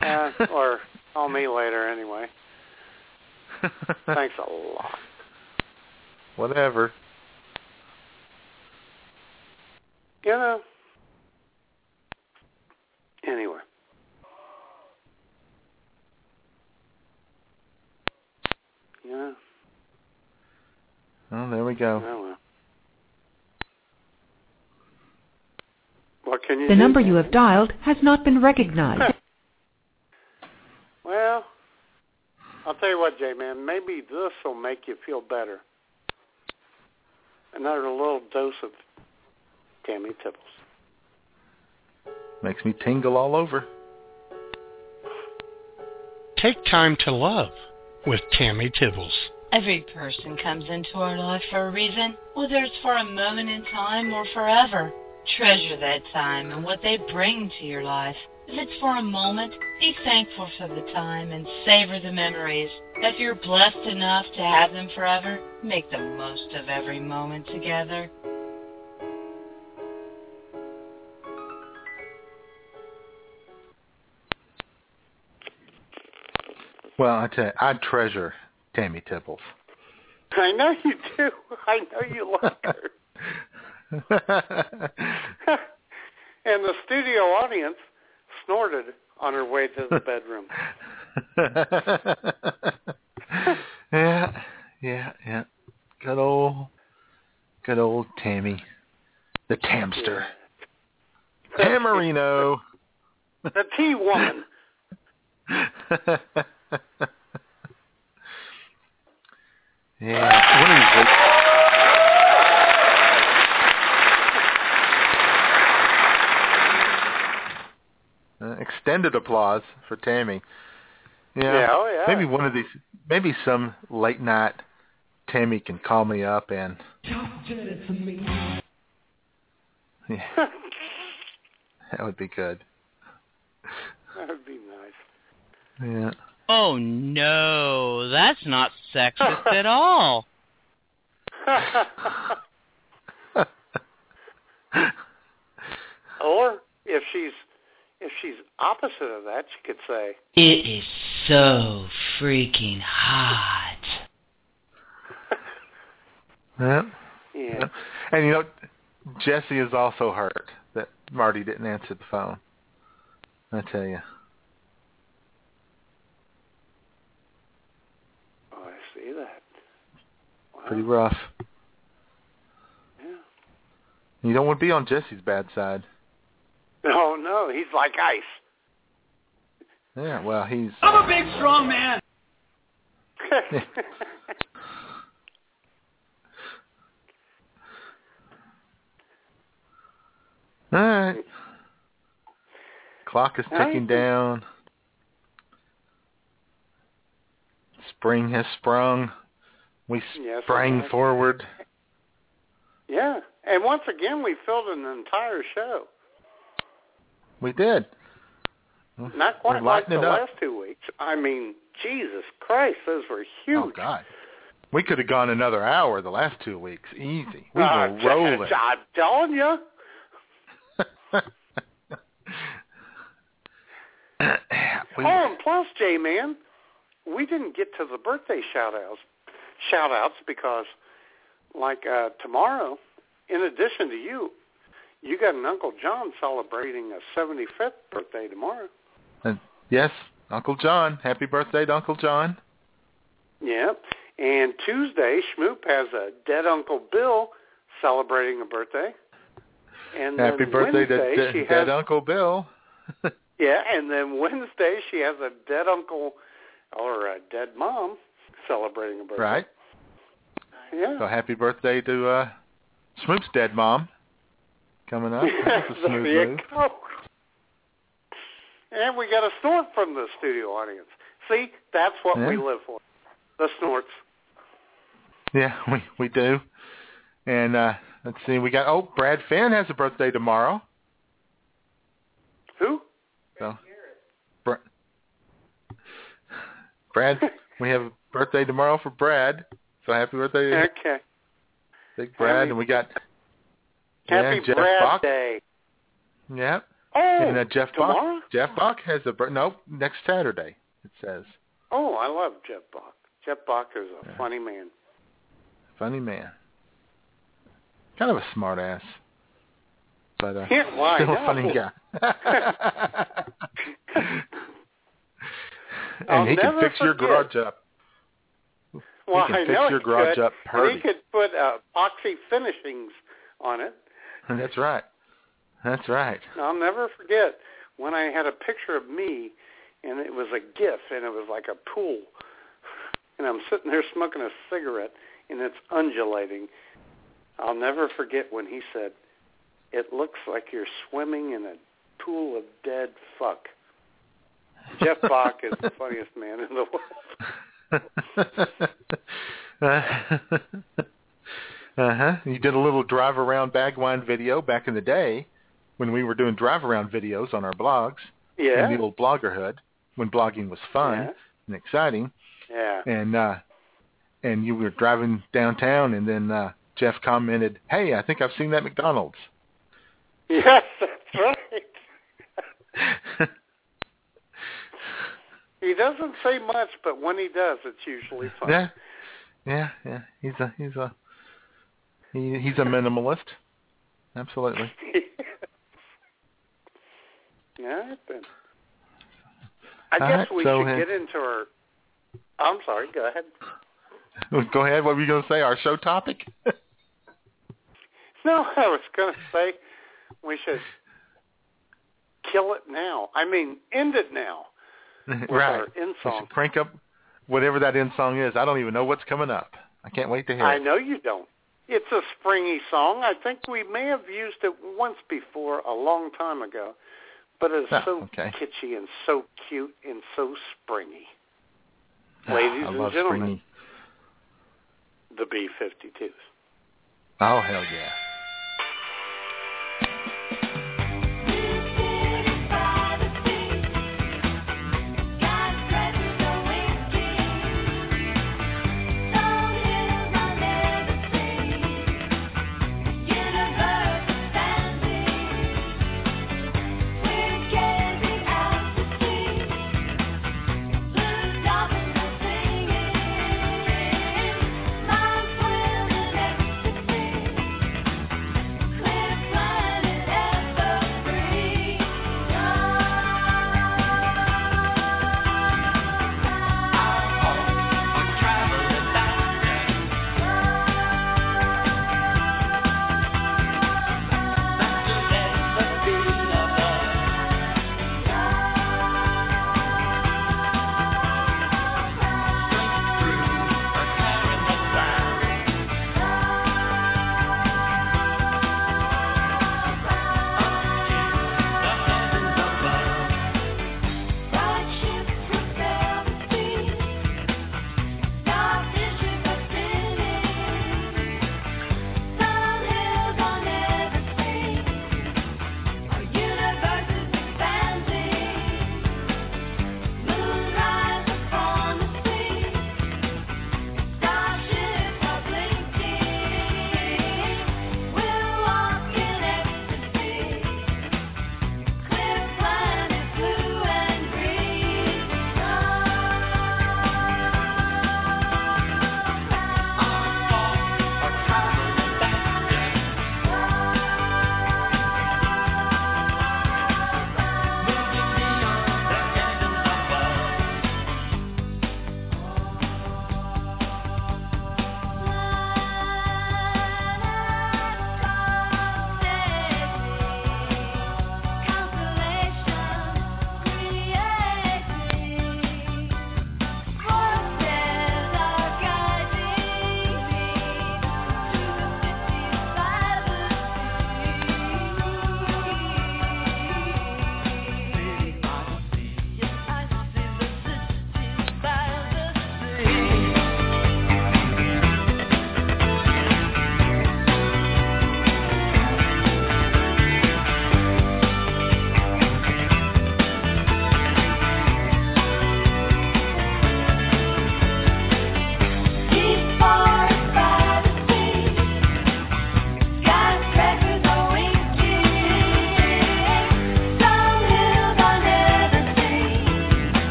uh, or call me later anyway. Thanks a lot. Whatever. You know. Anyway. Yeah. Oh, there we go. Oh, well. What can you The do? number you have dialed has not been recognized. Well, I'll tell you what, J-Man, maybe this will make you feel better. Another little dose of Tammy Tibbles. Makes me tingle all over. Take time to love with Tammy Tibbles. Every person comes into our life for a reason, whether it's for a moment in time or forever. Treasure that time and what they bring to your life. If it's for a moment, be thankful for the time and savor the memories. If you're blessed enough to have them forever, make the most of every moment together. Well, I tell you, I treasure Tammy Tibbles. I know you do. I know you like her. and the studio audience snorted on her way to the bedroom. yeah, yeah, yeah. Good old, good old Tammy, the Tamster, Tamarino. The tea woman. yeah, what is it? Uh, extended applause for Tammy. Yeah, Yeah, oh, yeah. Maybe one of these, maybe some late night Tammy can call me up and yeah, that would be good. that would be nice. Yeah. Oh no, that's not sexist at all. or if she's if she's opposite of that, she could say, It is so freaking hot. Yeah. Yeah. And you know, Jesse is also hurt that Marty didn't answer the phone. I tell you. "Oh, I see that." Wow. Pretty rough. Yeah. You don't want to be on Jesse's bad side. No, oh, no, he's like ice. Yeah, well, he's I'm a big strong man. all right. Clock is ticking Nice. down. Spring has sprung. We sprang has. forward. yeah, and once again, we filled an entire show. We did. Not quite like the last two weeks. I mean, Jesus Christ, those were huge. Oh God. We could have gone another hour the last two weeks. Easy. We Uh, were rolling. I'm telling you. We- oh, and plus, J-Man, we didn't get to the birthday shout outs shout outs because like uh tomorrow, in addition to you, you got an Uncle John celebrating a seventy fifth birthday tomorrow. and yes, Uncle John. Happy birthday to Uncle John. Yeah. And Tuesday, Schmoop has a dead Uncle Bill celebrating a birthday. And Happy birthday Wednesday, to de- dead has, Uncle Bill. Yeah, and then Wednesday she has a dead uncle or a dead mom celebrating a birthday. Right. Yeah. So happy birthday to uh Smoop's dead mom. Coming up. That's a there smooth you move. And we got a snort from the studio audience. See, that's what we live for. The snorts. Yeah, we we do. And uh let's see, we got oh, Brad Finn has a birthday tomorrow. Who? So Bra- Brad we have a birthday tomorrow for Brad. So happy birthday to Okay. Big Brad and we got Happy yeah, Jeff Brad. Day. Yep. Oh, and uh, Jeff tomorrow? Bach. Jeff Bach has a nope next Saturday. It says Oh, I love Jeff Bach. Jeff Bach is a Yeah. funny man. funny man, kind of a smart ass, but uh, Yeah, why still a funny guy. I'll and he can fix your garage up. Well, can I fix know your he garage could. up and he could put uh, epoxy finishings on it. That's right. That's right. I'll never forget when I had a picture of me, and it was a GIF, and it was like a pool, and I'm sitting there smoking a cigarette, and it's undulating. I'll never forget when he said, "It looks like you're swimming in a pool of dead fuck." Jeff Bach is the funniest man in the world. uh huh. You did a little drive around Bagwine video back in the day when we were doing drive around videos on our blogs Yeah. in the old bloggerhood when blogging was fun Yeah. and exciting. Yeah. And uh and you were driving downtown and then uh Jeff commented, "Hey, I think I've seen that McDonald's." Yes, that's right. he doesn't say much, but when he does, it's usually fun. Yeah. Yeah, yeah. He's a he's a he, he's a minimalist. Absolutely. yeah. I guess right, we so, should get into our. I'm sorry. Go ahead. Go ahead. What were you going to say? Our show topic? No, I was going to say we should kill it now. I mean, end it now. Right. our end We song. should crank up whatever that end song is. I don't even know what's coming up. I can't wait to hear I it. know you don't. It's a springy song. I think we may have used it once before a long time ago, but it's Oh, so okay. kitschy and so cute and so springy. Ah, Ladies I and gentlemen, springy. the B-52s. Oh hell yeah.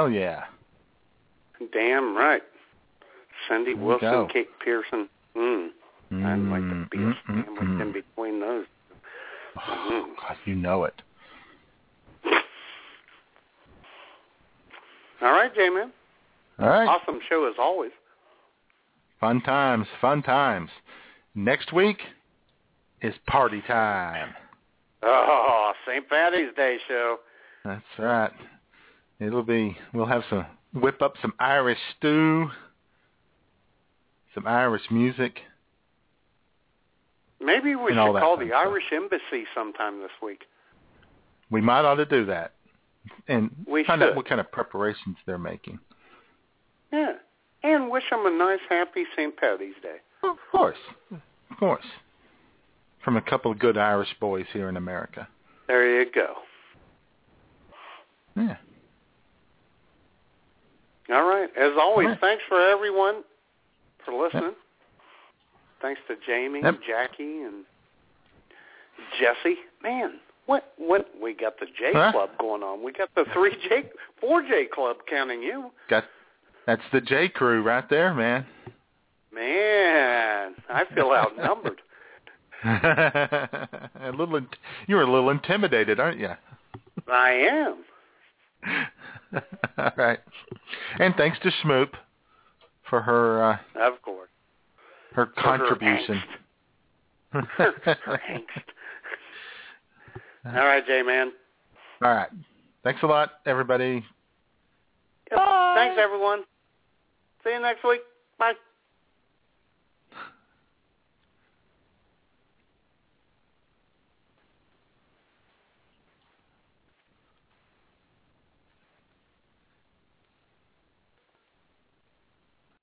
Hell yeah. Damn right. Cindy There Wilson, go. Kate Pierson. Mm. I'd like to be a Mm, mm, sandwich mm. in between those. Oh, God, you know it. All right, J-Man. All right. Awesome show as always. Fun times, fun times. Next week is party time. Oh, St. Patty's Day show. That's right. It'll be. We'll have some. Whip up some Irish stew. Some Irish music. Maybe we should call the. Irish Embassy sometime this week. We might ought to do that, and We find should. out what kind of preparations they're making. Yeah. And wish them a nice, happy St. Patty's Day. Of course, of course. From a couple of good Irish boys here in America. There you go. Yeah. All right. As always, right. thanks for everyone for listening. Thanks to Jamie, Yep. Jackie, and Jesse. Man, what what we got the J Huh? Club going on. We got the three J four J Club counting you. Got. That's the J crew right there, man. Man, I feel outnumbered. a little. You're a little intimidated, aren't you? I am. All right. And thanks to Schmoop for her uh, Of course. her For contribution. Her, her angst. All right, J man. All right. Thanks a lot, everybody. Yep. Thanks everyone. See you next week. Bye.